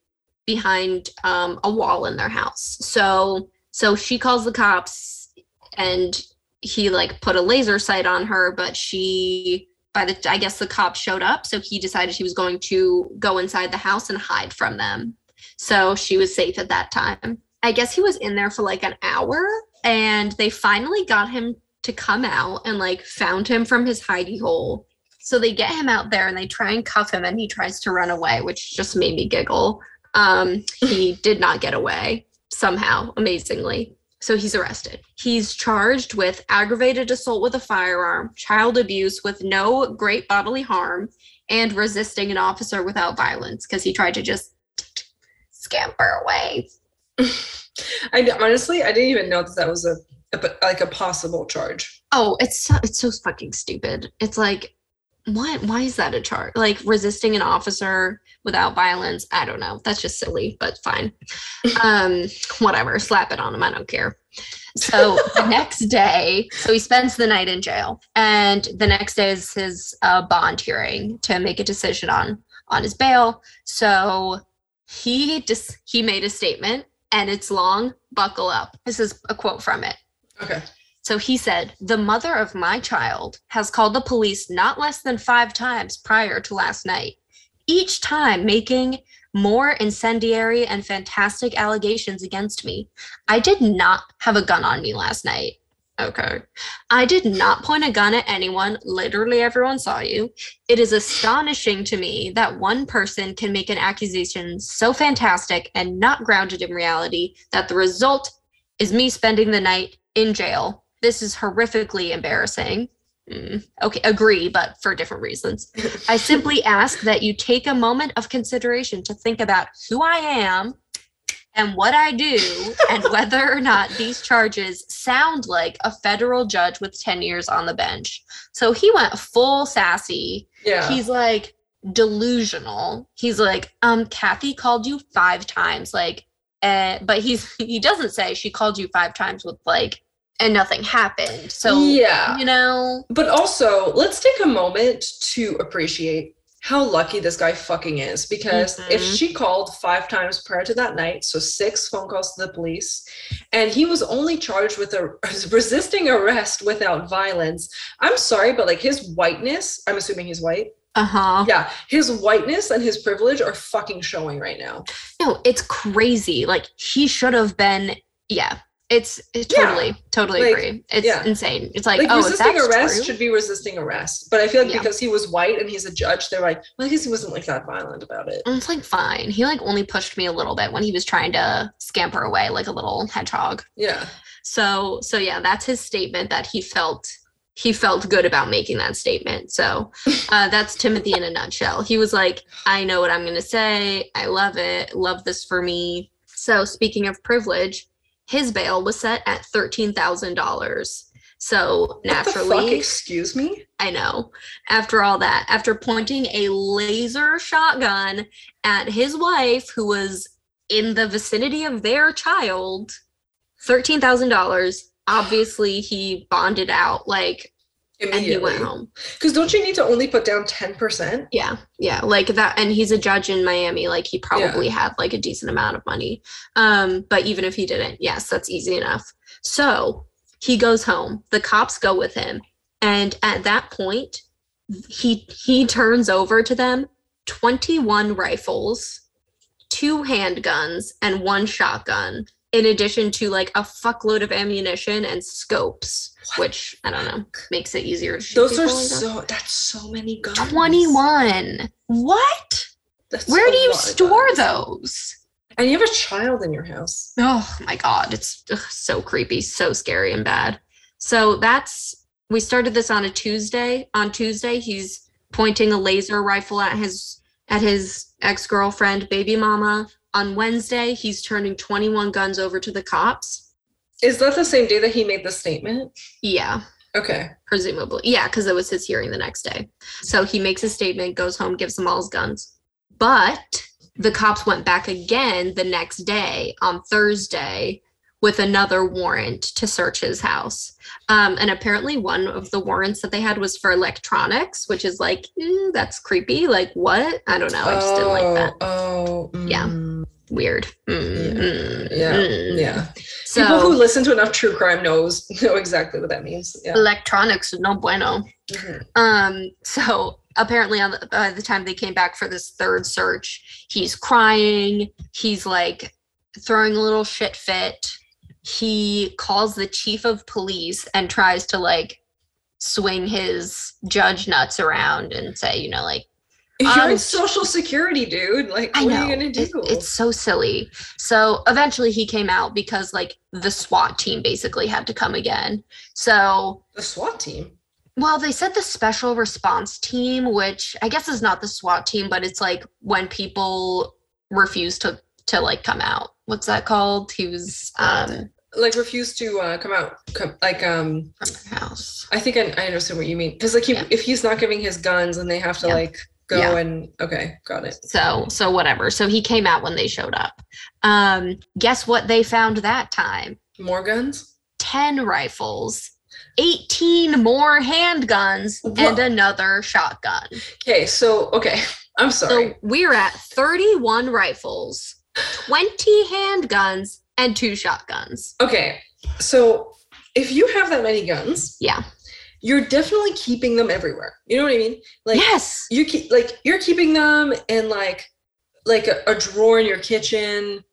B: behind um, a wall in their house. So, so she calls the cops, and he like put a laser sight on her, but she, by the, I guess the cops showed up, so he decided he was going to go inside the house and hide from them. So she was safe at that time. I guess he was in there for like an hour, and they finally got him to come out and like found him from his hidey hole. So they get him out there and they try and cuff him and he tries to run away, which just made me giggle. Um, he did not get away somehow, amazingly. So he's arrested. He's charged with aggravated assault with a firearm, child abuse with no great bodily harm, and resisting an officer without violence because he tried to just scamper away.
D: I honestly, I didn't even know that that was a, a like a possible charge.
B: Oh, it's so, it's so fucking stupid. It's like, what? Why is that a charge? Like resisting an officer without violence. I don't know. That's just silly, but fine. um, whatever. Slap it on him. I don't care. So the next day, so he spends the night in jail, and the next day is his uh, bond hearing to make a decision on on his bail. So he just he made a statement, and it's long. Buckle up. This is a quote from it.
C: Okay.
B: So he said, The mother of my child has called the police not less than five times prior to last night, each time making more incendiary and fantastic allegations against me. I did not have a gun on me last night. Okay. I did not point a gun at anyone. Literally, everyone saw you. It is astonishing to me that one person can make an accusation so fantastic and not grounded in reality that the result is me spending the night in jail this is horrifically embarrassing. Mm, okay, agree, but for different reasons. I simply ask that you take a moment of consideration to think about who I am and what I do and whether or not these charges sound like a federal judge with 10 years on the bench. So he went full sassy.
C: Yeah.
B: He's like delusional. He's like, um, Kathy called you five times. Like, uh, but he's he doesn't say she called you five times with like and nothing happened. So,
C: yeah.
B: you know.
C: But also, let's take a moment to appreciate how lucky this guy fucking is because mm-hmm. if she called five times prior to that night, so six phone calls to the police, and he was only charged with a resisting arrest without violence. I'm sorry, but like his whiteness, I'm assuming he's white.
B: Uh-huh.
C: Yeah, his whiteness and his privilege are fucking showing right now.
B: No, it's crazy. Like he should have been yeah, it's, it's totally, yeah. totally like, agree. It's yeah. insane. It's like, like oh,
C: resisting arrest
B: true?
C: should be resisting arrest. But I feel like yeah. because he was white and he's a judge, they're like, well, I guess he wasn't like that violent about it.
B: And it's like fine. He like only pushed me a little bit when he was trying to scamper away like a little hedgehog.
C: Yeah.
B: So so yeah, that's his statement that he felt he felt good about making that statement. So uh, that's Timothy in a nutshell. He was like, I know what I'm going to say. I love it. Love this for me. So speaking of privilege, his bail was set at $13,000. So naturally,
C: excuse me?
B: I know. After all that, after pointing a laser shotgun at his wife, who was in the vicinity of their child, $13,000. Obviously, he bonded out. Like, and he went home.
C: Because don't you need to only put down 10%?
B: Yeah. Yeah. Like that. And he's a judge in Miami. Like he probably yeah. had like a decent amount of money. Um, but even if he didn't, yes, that's easy enough. So he goes home. The cops go with him. And at that point, he he turns over to them 21 rifles, two handguns, and one shotgun in addition to like a fuckload of ammunition and scopes? Which I don't know makes it easier.
C: to Those are so. That's so many guns.
B: Twenty one. What? That's Where do you store those?
C: And you have a child in your house.
B: Oh my god, it's ugh, so creepy, so scary and bad. So that's we started this on a Tuesday. On Tuesday, he's pointing a laser rifle at his at his ex-girlfriend, baby mama on Wednesday, he's turning 21 guns over to the cops.
C: Is that the same day that he made the statement?
B: Yeah.
C: Okay.
B: Presumably. Yeah, because it was his hearing the next day. So he makes a statement, goes home, gives them all his guns. But the cops went back again the next day on Thursday with another warrant to search his house. Um, and apparently, one of the warrants that they had was for electronics, which is like, eh, that's creepy. Like, what? I don't know. I just didn't like that.
C: Oh,
B: oh yeah. Mm. Weird.
C: Mm, mm, yeah. Mm. Yeah. So, People who listen to enough true crime knows know exactly what that means.
B: Yeah. Electronics no bueno. Mm-hmm. Um, so apparently on the, by the time they came back for this third search, he's crying. He's like throwing a little shit fit he calls the chief of police and tries to like swing his judge nuts around and say, you know, like
C: you're um, in social security, dude. Like, what are you gonna do?
B: It, it's so silly. So eventually he came out because like the SWAT team basically had to come again. So
C: the SWAT team.
B: Well, they said the special response team, which I guess is not the SWAT team, but it's like when people refuse to to like come out. What's that called? He was um
C: like refused to uh, come out come, like um
B: from the house.
C: I think I, I understand what you mean because like he, yeah. if he's not giving his guns and they have to yeah. like go yeah. and okay got it
B: so so whatever so he came out when they showed up um guess what they found that time
C: More guns?
B: 10 rifles, 18 more handguns,
C: What?
B: and another shotgun.
C: Okay, so okay. I'm sorry.
B: So we're at 31 rifles, 20 handguns, and two shotguns.
C: okay. So if you have that many guns,
B: Yeah.
C: you're definitely keeping them everywhere. You know what I mean? Like
B: yes.
C: you keep like you're keeping them in like like a, a drawer in your kitchen,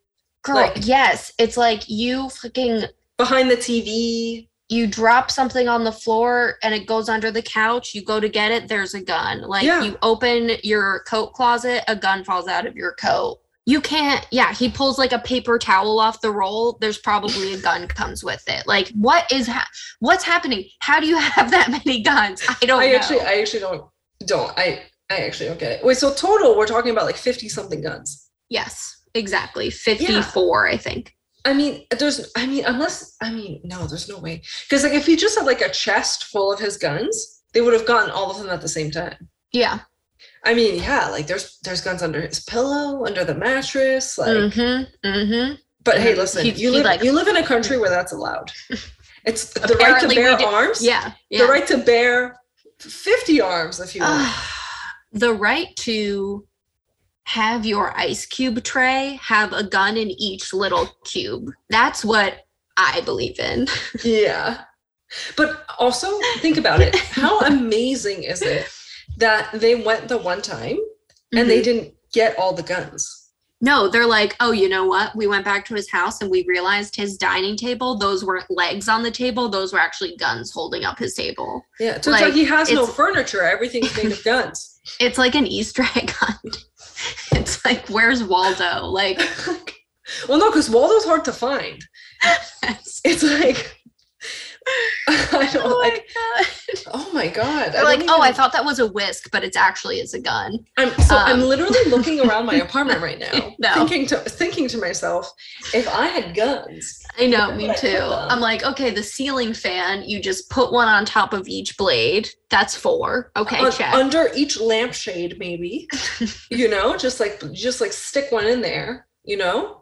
B: Girl,
C: like-
B: yes. It's like you fucking
C: behind the TV.
B: you drop something on the floor and it goes under the couch. You go to get it, there's a gun. Like
C: Yeah.
B: you open your coat closet, a gun falls out of your coat. You can't, yeah, he pulls like a paper towel off the roll. There's probably a gun comes with it. Like, what is ha- what's happening? How do you have that many guns? I don't
C: I
B: know.
C: actually I actually don't don't I I actually don't get it. Wait, so total we're talking about like 50 something guns.
B: yes, exactly. 54, I think.
C: I mean, there's I mean, unless I mean, no, there's no way. Because like if he just had like a chest full of his guns, they would have gotten all of them at the same time.
B: Yeah.
C: I mean, yeah, like there's there's guns under his pillow, under the mattress, like
B: mm-hmm. Mm-hmm.
C: but hey, listen,
B: He-
C: you
B: he,
C: live
B: like-
C: you live in a country where that's allowed. It's the right to bear arms.
B: Yeah. Yeah.
C: The right to bear 50 arms if you want.
B: the right to have your ice cube tray have a gun in each little cube. That's what I believe in.
C: Yeah. But also think about it. How amazing is it that they went the one time and
B: Mm-hmm.
C: they didn't get all the guns?
B: No, they're like, oh, you know what? We went back to his house and we realized his dining table, those weren't legs on the table, those were actually guns holding up his table.
C: Yeah. So it's
B: Like,
C: like he has no furniture. Everything's made of guns.
B: It's like an Easter egg hunt. It's like, where's Waldo? Like,
C: well, no, because Waldo's hard to find.
B: It's
C: like I don't
B: oh my
C: like
B: God.
C: oh my god.
B: They're like,
C: don't
B: oh, I thought that was a whisk, but it's actually it's a gun.
C: I'm so I'm
B: Um,
C: literally looking around my apartment right now,
B: No.
C: thinking to thinking to myself, if I had guns,
B: I know, me
C: I
B: too. I'm like, okay, the ceiling fan, you just put one on top of each blade. That's four. Okay,
C: un-
B: check.
C: under each lampshade, maybe, you know, just like just like stick one in there, you know.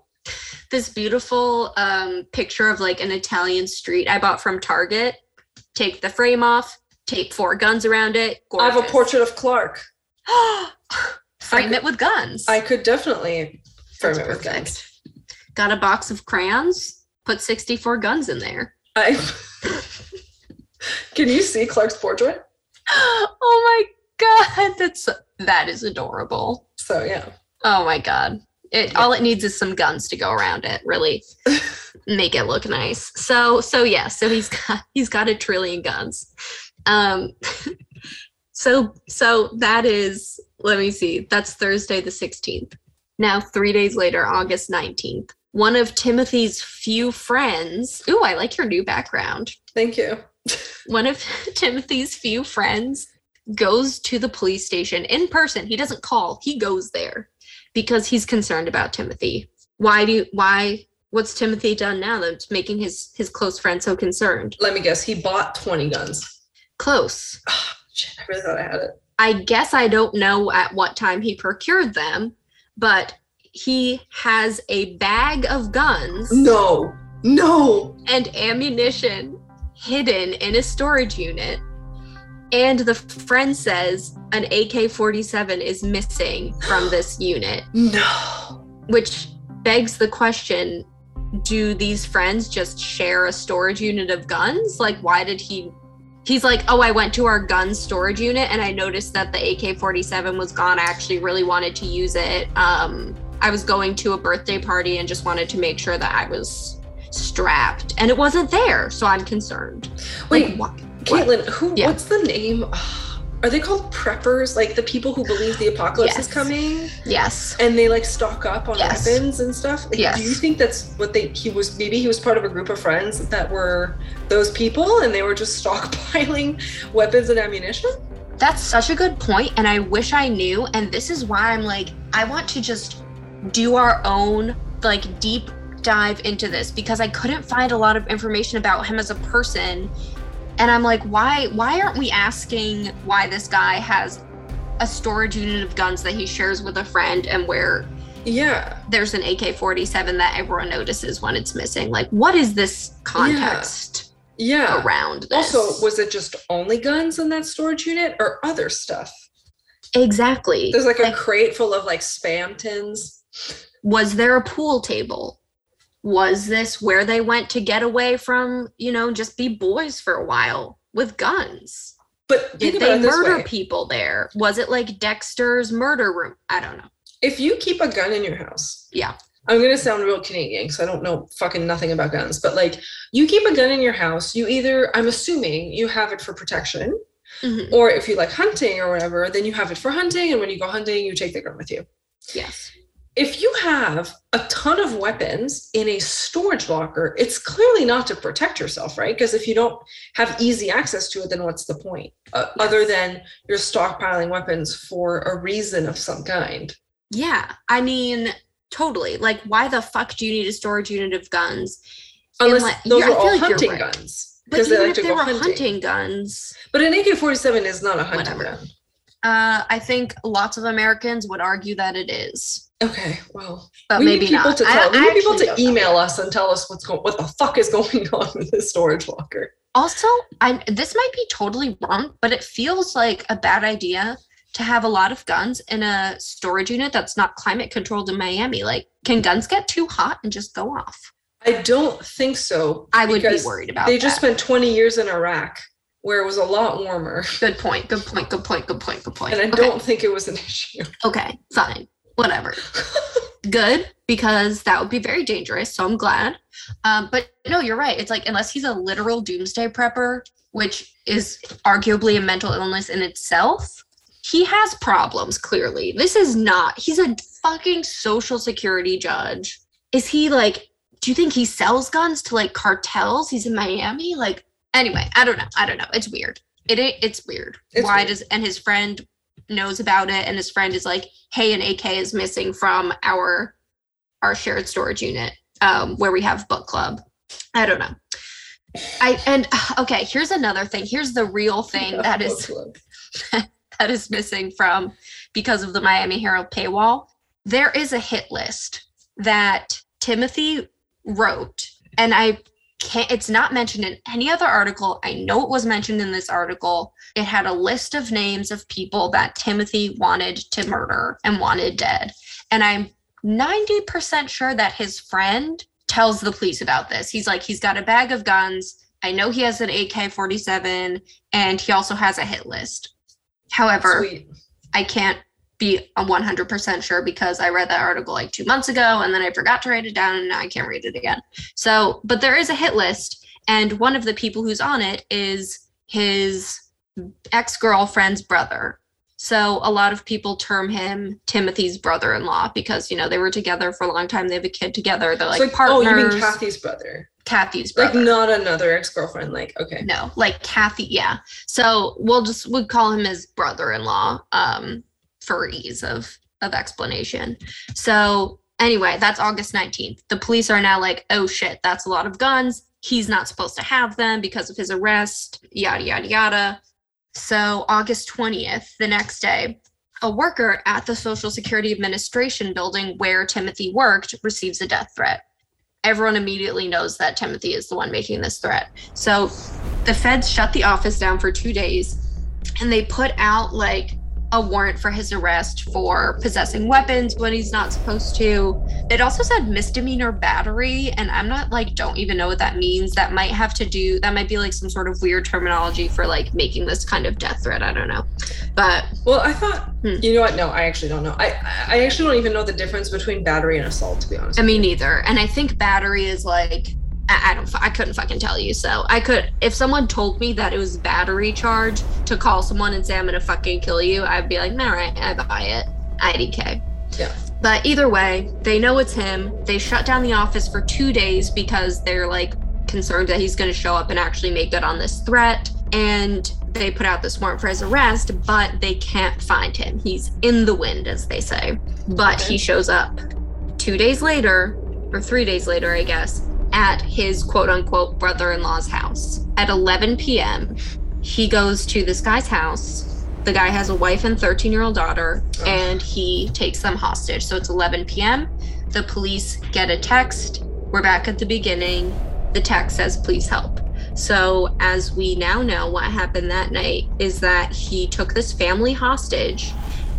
B: This beautiful um, picture of like an Italian street I bought from Target. Take the frame off, tape four guns around it.
C: I have a portrait of Clark.
B: Frame
C: could-
B: it with guns.
C: I could definitely frame
B: That's
C: it with guns.
B: Got a box of crayons. Put 64 guns in there.
C: I can you see Clark's portrait?
B: oh my god, that's that is adorable.
C: So yeah,
B: Oh my god. It all it needs is some guns to go around it, really make it look nice. So so yeah, so he's got he's got a trillion guns. Um so so that is let me see. That's Thursday the 16th. Now 3 days later, August 19th. One of Timothy's few friends. Ooh, I like your new background
C: thank you.
B: one of Timothy's few friends goes to the police station in person. He doesn't call, he goes there because he's concerned about Timothy. Why do you, why what's Timothy done now that's making his his close friend so concerned?
C: Let me guess. He bought twenty guns.
B: Close.
C: Shit, I really thought I had it.
B: I guess I don't know at what time he procured them, but he has a bag of guns
C: No, no.
B: and ammunition hidden in a storage unit. And the friend says an AK 47 is missing from this unit,
C: No.
B: which begs the question do these friends just share a storage unit of guns? Like, why did he? He's like, oh, I went to our gun storage unit and I noticed that the AK 47 was gone. I actually really wanted to use it. Um, I was going to a birthday party and just wanted to make sure that I was strapped and it wasn't there. So I'm concerned.
C: Wait,
B: Like, wha-
C: Caitlin, who?
B: Yeah.
C: What's the name? Are they called preppers? Like the people who believe the apocalypse is coming
B: Yes.
C: and they like stock up on
B: Yes.
C: weapons and stuff. Like,
B: Yes.
C: Do you think that's what they? He was maybe he was part of a group of friends that were those people, and they were just stockpiling weapons and ammunition.
B: That's such a good point, and I wish I knew. And this is why I'm like, I want to just do our own like deep dive into this because I couldn't find a lot of information about him as a person. And I'm like, why why aren't we asking why this guy has a storage unit of guns that he shares with a friend and where
C: Yeah.
B: There's an AK 47 that everyone notices when it's missing. Like, what is this context
C: Yeah.
B: around this?
C: Also, was it just only guns in that storage unit or other stuff?
B: exactly.
C: There's like a
B: Like,
C: crate full of like spam tins.
B: was there a pool table? Was this where they went to get away from, you know, just be boys for a while with guns?
C: But
B: Did they murder people there? Was it like Dexter's murder room? I don't know.
C: If you keep a gun in your house,
B: Yeah.
C: I'm gonna sound real Canadian because I don't know fucking nothing about guns, but like you keep a gun in your house, you either I'm assuming you have it for protection,
B: Mhm.
C: or if you like hunting or whatever, then you have it for hunting, and when you go hunting, you take the gun with you.
B: Yes.
C: If you have a ton of weapons in a storage locker, it's clearly not to protect yourself, right? Because if you don't have easy access to it, then what's the point? Uh, Other than you're stockpiling weapons for a reason of some kind.
B: Yeah. I mean, totally. Like, why the fuck do you need a storage unit of guns?
C: Unless
B: like-
C: those are all
B: like
C: hunting
B: right.
C: guns.
B: But even
C: like
B: if they were
C: hunting.
B: hunting guns,
C: But an AK 47 is not a hunting
B: Whatever.
C: gun.
B: Uh, I think lots of Americans would argue that it is.
C: Okay, well,
B: But
C: we
B: maybe
C: need people
B: not.
C: to
B: I-
C: tell. we
B: I
C: need people to
B: don't know.
C: email us and tell us what's going, what the fuck is going on with this storage locker.
B: Also, I this might be totally wrong, but it feels like a bad idea to have a lot of guns in a storage unit that's not climate controlled in Miami. Like, can guns get too hot and just go off?
C: I don't think so.
B: I would be worried about
C: They just
B: that.
C: spent 20 years in Iraq where it was a lot warmer,
B: Good point. Good point. Good point. Good point. Good point.
C: and I
B: okay.
C: don't think it was an issue.
B: Okay. Fine. Whatever. Good because that would be very dangerous. So I'm glad. Um, but no, you're right. It's like unless he's a literal doomsday prepper, which is arguably a mental illness in itself, he has problems. Clearly, this is not. He's a fucking social security judge. Is he like? Do you think he sells guns to like cartels? He's in Miami. Like anyway, I don't know. I don't know. It's weird. It it- it's weird.
C: It's
B: Why
C: weird.
B: does and his friend knows about it and his friend is like hey an ak is missing from our our shared storage unit um where we have book club i don't know i and okay here's another thing here's the real thing that is that is missing from because of the miami herald paywall there is a hit list that timothy wrote and i can't it's not mentioned in any other article. I know it was mentioned in this article. It had a list of names of people that timothy wanted to murder and wanted dead. And i'm 90% sure that his friend tells the police about this. He's like he's got a bag of guns. I know he has an ak-47 and he also has a hit list. However
C: Sweet.
B: I can't be a 100% sure because I read that article like two months ago and then I forgot to write it down and now I can't read it again. So, but there is a hit list, and one of the people who's on it is his ex girlfriend's brother. So, a lot of people term him Timothy's brother in law because, you know, they were together for a long time. They have a kid together. They're like
C: So,
B: partners.
C: oh, you mean Kathy's brother?
B: Kathy's brother.
C: Like not another ex-girlfriend. Like, okay.
B: No, like Kathy, yeah. So we'll just we'll call him his brother-in-law, um, for ease of of explanation. So anyway, that's August 19th. The police are now like, oh shit, that's a lot of guns. He's not supposed to have them because of his arrest, yada yada yada. So August 20th, the next day, a worker at the Social Security Administration building where Timothy worked receives a death threat. Everyone immediately knows that Timothy is the one making this threat. So the feds shut the office down for two days and they put out like a warrant for his arrest for possessing weapons when he's not supposed to. It also said misdemeanor battery, and I'm not like, don't even know what that means. That might have to do, that might be like some sort of weird terminology for like making this kind of death threat. I don't know. But
C: Well, I thought,
B: Hmm.
C: you know what? No, I actually don't know. I I actually don't even know the difference between battery and assault, to be honest.
B: I mean, neither. And I think battery is like I, I don't. I couldn't fucking tell you. So I could, if someone told me that it was battery charge to call someone and say I'm gonna fucking kill you, I'd be like, all right, I buy it. IDK.
C: Yeah.
B: But either way, they know it's him. They shut down the office for two days because they're like concerned that he's gonna show up and actually make good on this threat. And they put out this warrant for his arrest, but they can't find him. He's in the wind, as they say. But
C: Okay.
B: he shows up two days later, or three days later, I guess, at his quote unquote brother in law's house. At 11 p.m., he goes to this guy's house. the guy has a wife and 13 year old daughter, oh. and he takes them hostage. So it's 11 p.m. The police get a text. We're back at the beginning. The text says, please help. So, as we now know, what happened that night is that he took this family hostage,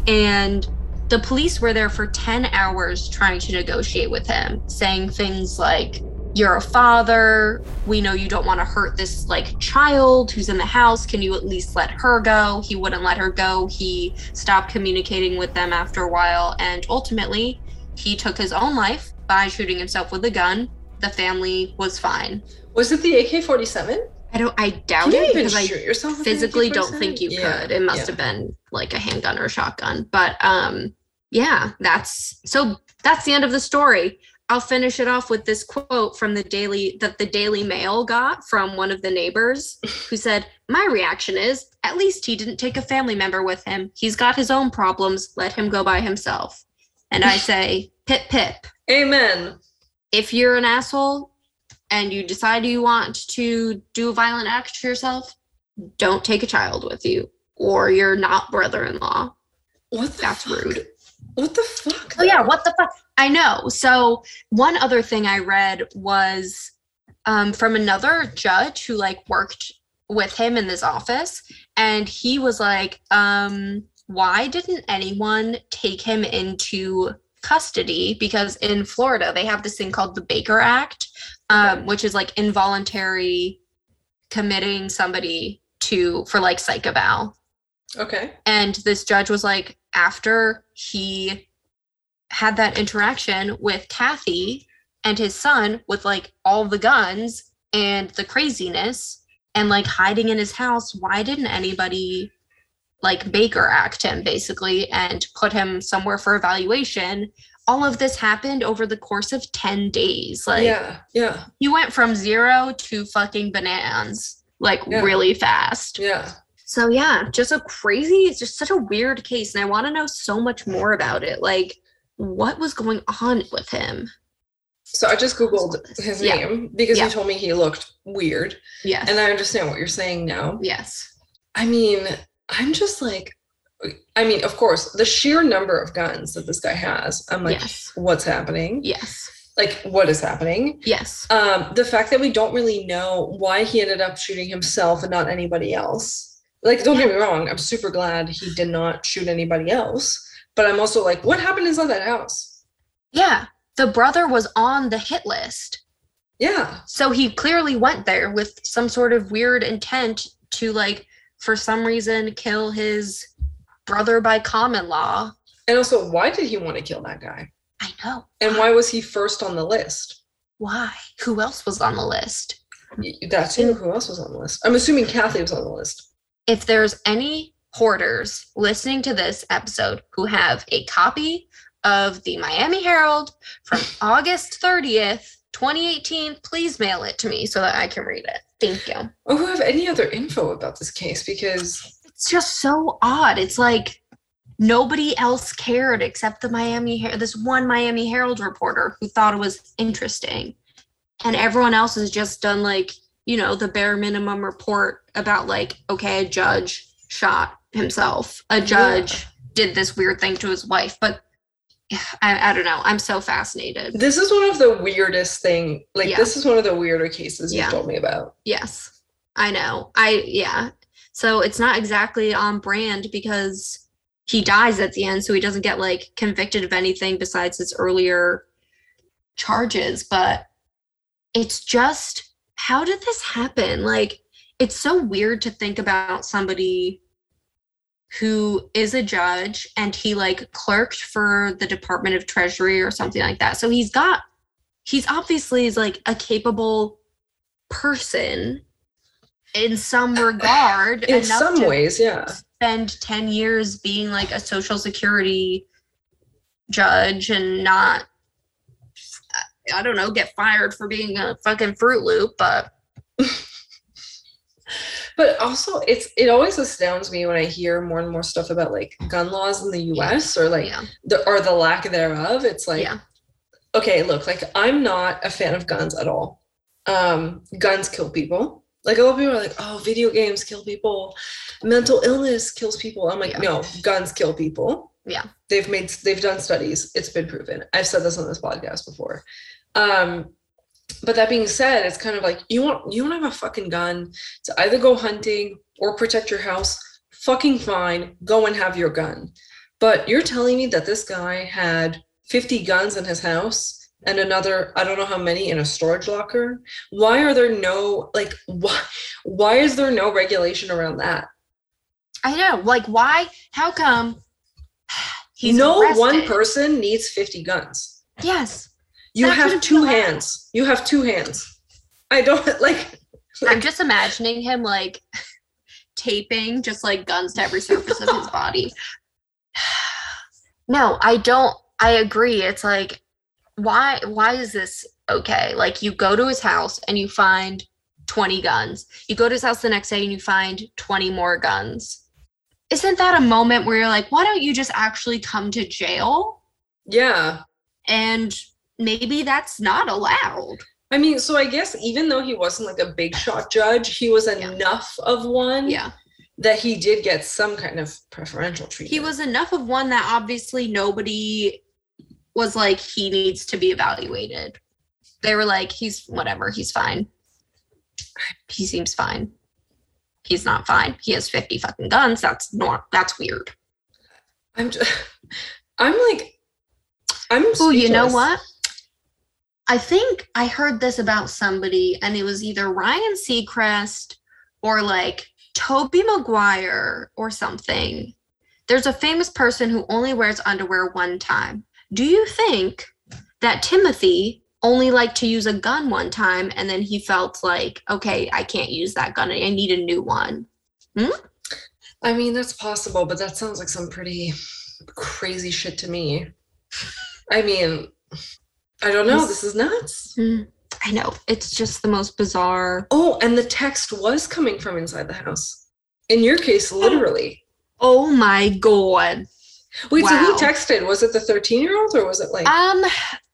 B: and the police were there for 10 hours trying to negotiate with him, saying things like, You're a father. We know you don't want to hurt this like child who's in the house. Can you at least let her go? He wouldn't let her go. He stopped communicating with them after a while, and ultimately, he took his own life by shooting himself with a gun. The family was fine.
C: Was it the AK forty seven?
B: I don't. I doubt it
C: even
B: because I
C: shoot yourself? with
B: physically don't think you
C: Yeah,
B: could. It must
C: yeah.
B: have been like a handgun or a shotgun. But um, yeah, that's so. That's the end of the story. I'll finish it off with this quote from the Daily that the Daily Mail got from one of the neighbors who said, "My reaction is, at least he didn't take a family member with him. He's got his own problems. Let him go by himself." And I say, "Pip pip."
C: Amen.
B: if you're an asshole and you decide you want to do a violent act to yourself, don't take a child with you, or you're not brother-in-law.
C: What the
B: That's
C: fuck?
B: rude.
C: What the fuck?
B: Oh yeah, what the fuck? I know. So one other thing I read was um, from another judge who like worked with him in this office, and he was like, um, "Why didn't anyone take him into custody? Because in Florida they have this thing called the Baker Act, um, which is like involuntary committing somebody to for like psych eval."
C: Okay.
B: And this judge was like, after he had that interaction with Kathy and his son with like all the guns and the craziness and like hiding in his house, why didn't anybody like Baker act him basically and put him somewhere for evaluation? All of this happened over the course of 10 days. Like,
C: yeah. Yeah.
B: you went from zero to fucking bananas like
C: Yeah.
B: really fast.
C: Yeah.
B: So yeah, just a crazy, it's just such a weird case. And I want to know so much more about it. Like, what was going on with him?
C: So I just googled his
B: Yeah.
C: name because
B: Yeah.
C: you told me he looked weird,
B: Yes.
C: and I understand what you're saying now.
B: yes.
C: I mean, I'm just like, I mean, of course, the sheer number of guns that this guy has, I'm like,
B: yes.
C: what's happening?
B: Yes.
C: Like, what is happening?
B: Yes.
C: Um, the fact that we don't really know why he ended up shooting himself and not anybody else. Like, don't get me wrong, I'm super glad he did not shoot anybody else. But I'm also like, what happened inside that house?
B: Yeah. The brother was on the hit list.
C: Yeah.
B: So he clearly went there with some sort of weird intent to, like, for some reason, kill his brother by common law.
C: And also, why did he want to kill that guy?
B: I know.
C: And why was he first on the list?
B: Why? Who else was on the list?
C: Y- That too. Who else was on the list? I'm assuming Kathy was on the list.
B: if there's any hoarders listening to this episode who have a copy of the Miami Herald from August 30th, 2018, please mail it to me so that I can read it. Thank you.
C: Or who have any other info about this case? Because
B: It's just so odd. It's like nobody else cared except the Miami Her- this one Miami Herald reporter who thought it was interesting. And everyone else has just done like, you know, the bare minimum report about like, okay, a judge shot himself. A judge did this weird thing to his wife, but I, I don't know. I'm so fascinated.
C: this is one of the weirdest thing. Like
B: Yeah.
C: this is one of the weirder cases you
B: Yeah.
C: told me about.
B: Yes, I know. I yeah. So it's not exactly on brand because he dies at the end, so he doesn't get like convicted of anything besides his earlier charges. But it's just how did this happen? Like it's so weird to think about somebody who is a judge and he like clerked for the Department of Treasury or something like that. So he's got he's obviously is like a capable person in some regard
C: In some ways, yeah.
B: spend 10 years being like a social security judge and not i don't know get fired for being a fucking fruit loop but
C: But also it's it always astounds me when I hear more and more stuff about like gun laws in the US or like
B: yeah
C: the or the lack thereof. It's like
B: yeah
C: okay, look, like I'm not a fan of guns at all. Um, guns kill people. Like a lot of people are like, oh, video games kill people. mental illness kills people. I'm like,
B: Yeah.
C: no, guns kill people.
B: Yeah.
C: They've made they've done studies. It's been proven. I've said this on this podcast before. Um, but that being said, it's kind of like you want you don't have a fucking gun to either go hunting or protect your house. Fucking fine, go and have your gun. But you're telling me that this guy had 50 guns in his house and another I don't know how many in a storage locker. Why are there no like why why is there no regulation around that?
B: I know. Like, why? How come? He's
C: no one person needs 50 guns.
B: Yes.
C: You
B: That
C: have two hands. You have two hands. I don't like
B: I'm just imagining him like taping just like guns to every surface of his body. No, I don't. I agree. It's like, why? Why is this okay? Like, you go to his house and you find 20 guns. You go to his house the next day and you find 20 more guns. Isn't that a moment where you're like, why don't you just actually come to jail?
C: yeah.
B: And maybe that's not allowed.
C: I mean, so I guess even though he wasn't like a big shot judge, he was
B: Yeah.
C: enough of one
B: Yeah.
C: that he did get some kind of preferential treatment.
B: he was enough of one that obviously nobody was like he needs to be evaluated they were like he's whatever he's fine he seems fine he's not fine he has 50 fucking guns that's not that's weird
C: I'm just I'm like I'm
B: oh you know what i think i heard this about somebody and it was either ryan seacrest or like tobey maguire or something there's a famous person who only wears underwear one time do you think that timothy only liked to use a gun one time and then he felt like okay i can't use that gun i need a new one Hmm?
C: I mean, that's possible, but that sounds like some pretty crazy shit to me. I mean, I don't know. This is nuts.
B: i know it's just the most bizarre
C: Oh, and the text was coming from inside the house. In your case, literally.
B: oh my god
C: Wait, so who texted? Was it the 13 year old or was it like,
B: Um,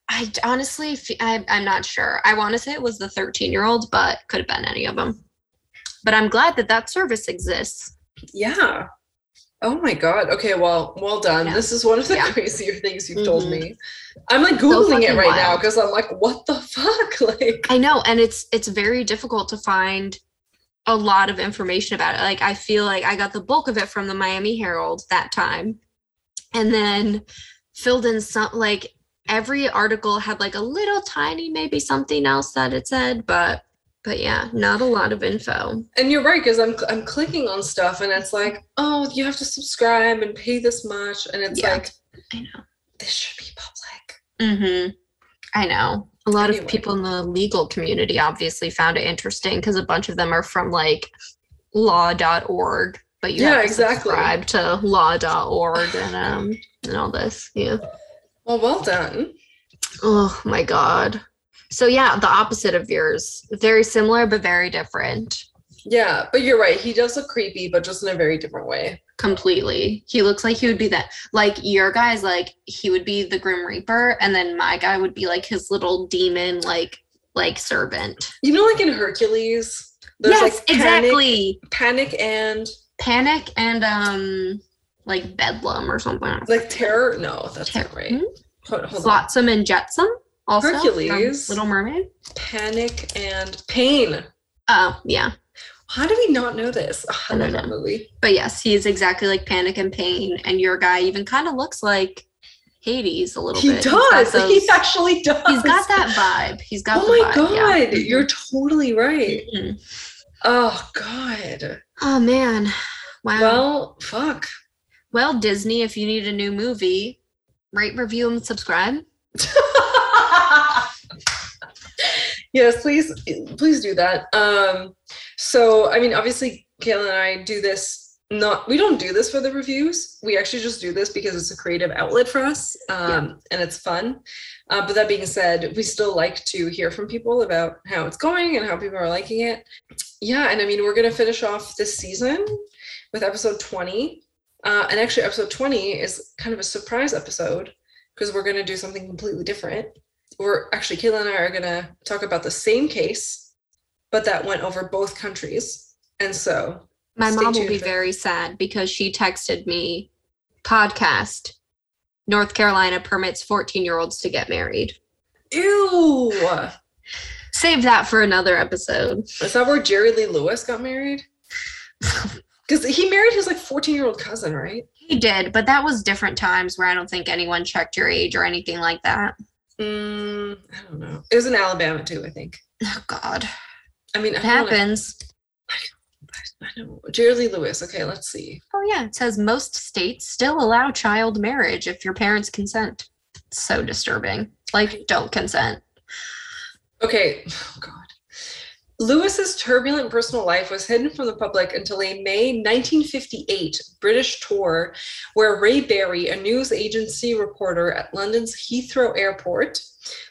B: I honestly, I, am not sure. I want to say it was the 13 year old, but could have been any of them. But I'm glad that that service exists.
C: yeah. Oh my God. Okay, well, well done.
B: Yeah.
C: This is one of the
B: Yeah.
C: crazier things you've told
B: Mhm.
C: me. I'm like Googling it
B: fucking
C: right now because I'm like, what the fuck? Like,
B: I know, and it's it's very difficult to find a lot of information about it. Like I feel like I got the bulk of it from the Miami Herald that time, and then filled in some like every article had like a little tiny maybe something else that it said, but but yeah, not a lot of info.
C: and you're right because I'm I'm clicking on stuff and it's like, oh, you have to subscribe and pay this much, and it's
B: Yeah.
C: like,
B: I know.
C: this should be public.
B: Mm-hmm. I know. A lot
C: Anyway.
B: of people in the legal community obviously found it interesting because a bunch of them are from like law.org, but you
C: Yeah,
B: have to
C: exactly.
B: subscribe to law.org and um and all this. Yeah.
C: Well, well done.
B: Oh my god. So yeah, the opposite of yours. Very similar but very different.
C: Yeah, but you're right. He does look creepy, but just in a very different way.
B: Completely. He looks like he would be that like your guy's like he would be the Grim Reaper, and then my guy would be like his little demon like like servant.
C: You know, like in Hercules, there's
B: yes,
C: like panic,
B: exactly.
C: panic and
B: Panic and um like Bedlam or something.
C: like terror. No, that's
B: Ter-
C: not right.
B: Hmm?
C: Hold, hold.
B: Flotsam and Jetsam also.
C: Hercules.
B: Little Mermaid.
C: Panic and pain.
B: Oh, yeah.
C: How do we not know this? Ugh, I
B: I
C: love that movie.
B: But yes, he's exactly like Panic and Pain. And your guy even kind of looks like Hades a little
C: He
B: bit.
C: Does.
B: those-
C: He actually does.
B: he's got that vibe. He's got
C: Oh
B: the
C: my
B: vibe, yeah.
C: god, you're totally right.
B: Mhm.
C: Oh god.
B: Oh man. Wow. Well,
C: fuck. Well.
B: Disney, if you need a new movie, rate, review, and subscribe.
C: yes, please, please do that. Um, so I mean, obviously, Kayla and I do this. Not we don't do this for the reviews. We actually just do this because it's a creative outlet for us, um, and it's fun. Uh, but that being said, we still like to hear from people about how it's going and how people are liking it. Yeah, and I mean, we're gonna finish off this season with episode twenty, uh, and actually, episode twenty is kind of a surprise episode because we're gonna do something completely different we're actually Kayla and I are gonna talk about the same case, but that went over both countries. And so
B: My mom will be very sad because she texted me podcast North Carolina permits 14 year olds to get married.
C: Ew.
B: Save that for another episode.
C: Is that where Jerry Lee Lewis got married? Because he married his like 14 year old cousin, right?
B: He did, but that was different times where I don't think anyone checked your age or anything like that.
C: Mm, I don't know. It was in Alabama too, I think.
B: Oh, God.
C: I mean,
B: It
C: I don't wanna-
B: happens.
C: I know. Jerry Lewis. Okay, let's see.
B: Oh, yeah. It says most states still allow child marriage if your parents consent. It's so disturbing. Like, don't consent.
C: Okay. Oh God. Lewis's turbulent personal life was hidden from the public until a May 1958 British tour where Ray Berry, a news agency reporter at London's Heathrow Airport,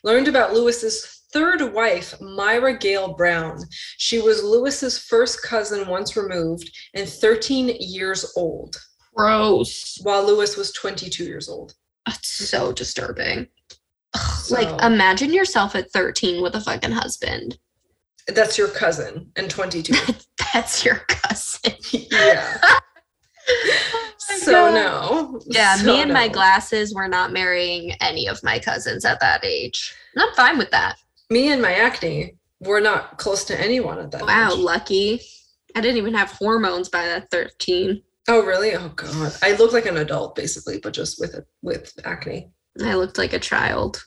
C: learned about Lewis's third wife, Myra Gale Brown. She was Lewis's first cousin once removed and 13 years old,
B: Gross.
C: while Lewis was 22 years old.
B: That's so disturbing. Ugh,
C: So-
B: Like, imagine yourself at 13 with a fucking husband.
C: That's your cousin and 22.
B: That's your cousin.
C: yeah.
B: Oh my
C: so
B: God.
C: no.
B: Yeah,
C: So
B: me and my glasses were not marrying any of my cousins at that age. And I'm fine with that.
C: Me and my acne were not close to anyone at that age.
B: Wow,
C: age.
B: lucky. I didn't even have hormones by that 13.
C: Oh really? Oh god. I look like an adult basically, but just with it with acne.
B: I looked like a child.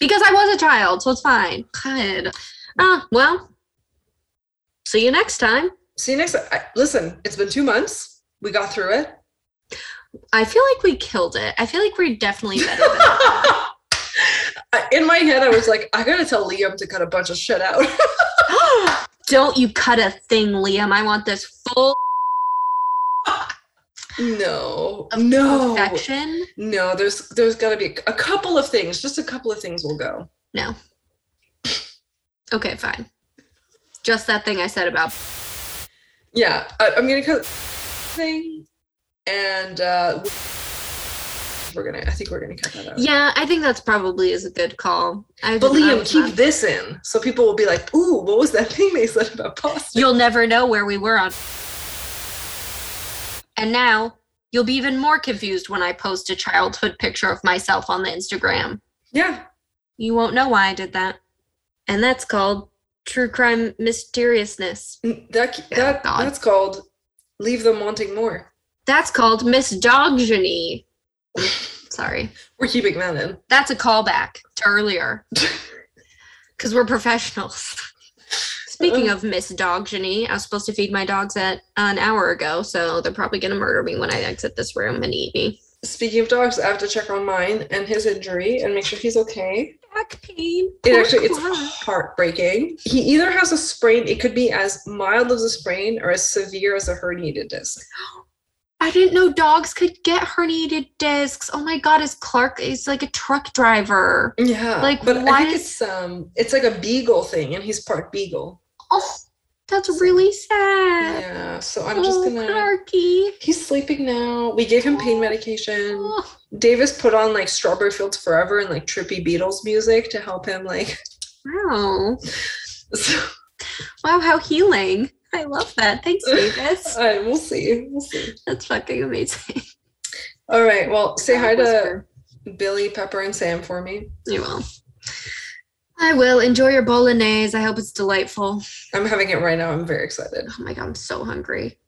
B: Because I was a child, so it's fine. God. Ah, well. See you next time.
C: See you next I, listen, it's been two months. We got through it.
B: I feel like we killed it. I feel like we're definitely better than
C: In my head, I was like, I gotta tell Liam to cut a bunch of shit out.
B: Don't you cut a thing, Liam. I want this full
C: no, no,
B: perfection.
C: no. There's there's gotta be a couple of things. Just a couple of things will go.
B: No. Okay, fine. Just that thing I said about
C: Yeah, I, I'm gonna cut thing, and uh, we're gonna. I think we're gonna cut that out.
B: Yeah, I think that's probably is a good call. I
C: But Liam,
B: was
C: keep
B: not-
C: this in, so people will be like, "Ooh, what was that thing they said about pasta?"
B: You'll never know where we were on. And now you'll be even more confused when I post a childhood picture of myself on the Instagram.
C: Yeah,
B: You won't know why I did that. And that's called true crime mysteriousness.
C: That that
B: God.
C: that's called "Leave Them Wanting More."
B: That's called misogyny. Sorry.
C: We're keeping that in.
B: That's a callback to earlier. Because we're professionals. Speaking of misogyny, I was supposed to feed my dogs at an hour ago, so they're probably gonna murder me when I exit this room and eat me.
C: Speaking of dogs, I have to check on mine and his injury and make sure he's okay.
B: Back pain.
C: It actually it's heartbreaking. He either has a sprain, it could be as mild as a sprain or as severe as a herniated disc.
B: I didn't know dogs could get herniated discs. Oh my god, is Clark is like a truck driver.
C: Yeah,
B: Like,
C: but
B: why
C: I think
B: does-
C: it's um, it's like a beagle thing, and he's part beagle.
B: Oh, that's really sad.
C: Yeah, so I'm just
B: oh,
C: gonna.
B: Clarky.
C: He's sleeping now. We gave him pain medication.
B: Oh,
C: Davis put on like Strawberry Fields Forever and like trippy Beatles music to help him like.
B: wow.
C: So,
B: Wow, how healing. I love that. Thanks, Davis.
C: all right, we'll see. We'll see.
B: That's fucking amazing.
C: All right. Well, say hi to. Billy, Pepper, and Sam for me.
B: You will. I will. Enjoy your bolognese. I hope it's delightful.
C: I'm having it right now. I'm very excited.
B: Oh my god, I'm so hungry.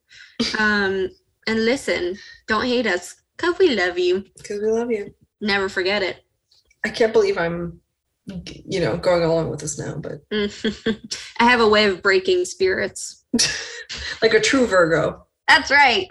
B: Um, and listen, don't hate us, cause we love you.
C: Because we love you.
B: Never forget it.
C: I can't believe I'm, you know, going along with this now, but
B: I have a way of breaking spirits.
C: like a true Virgo.
B: That's right.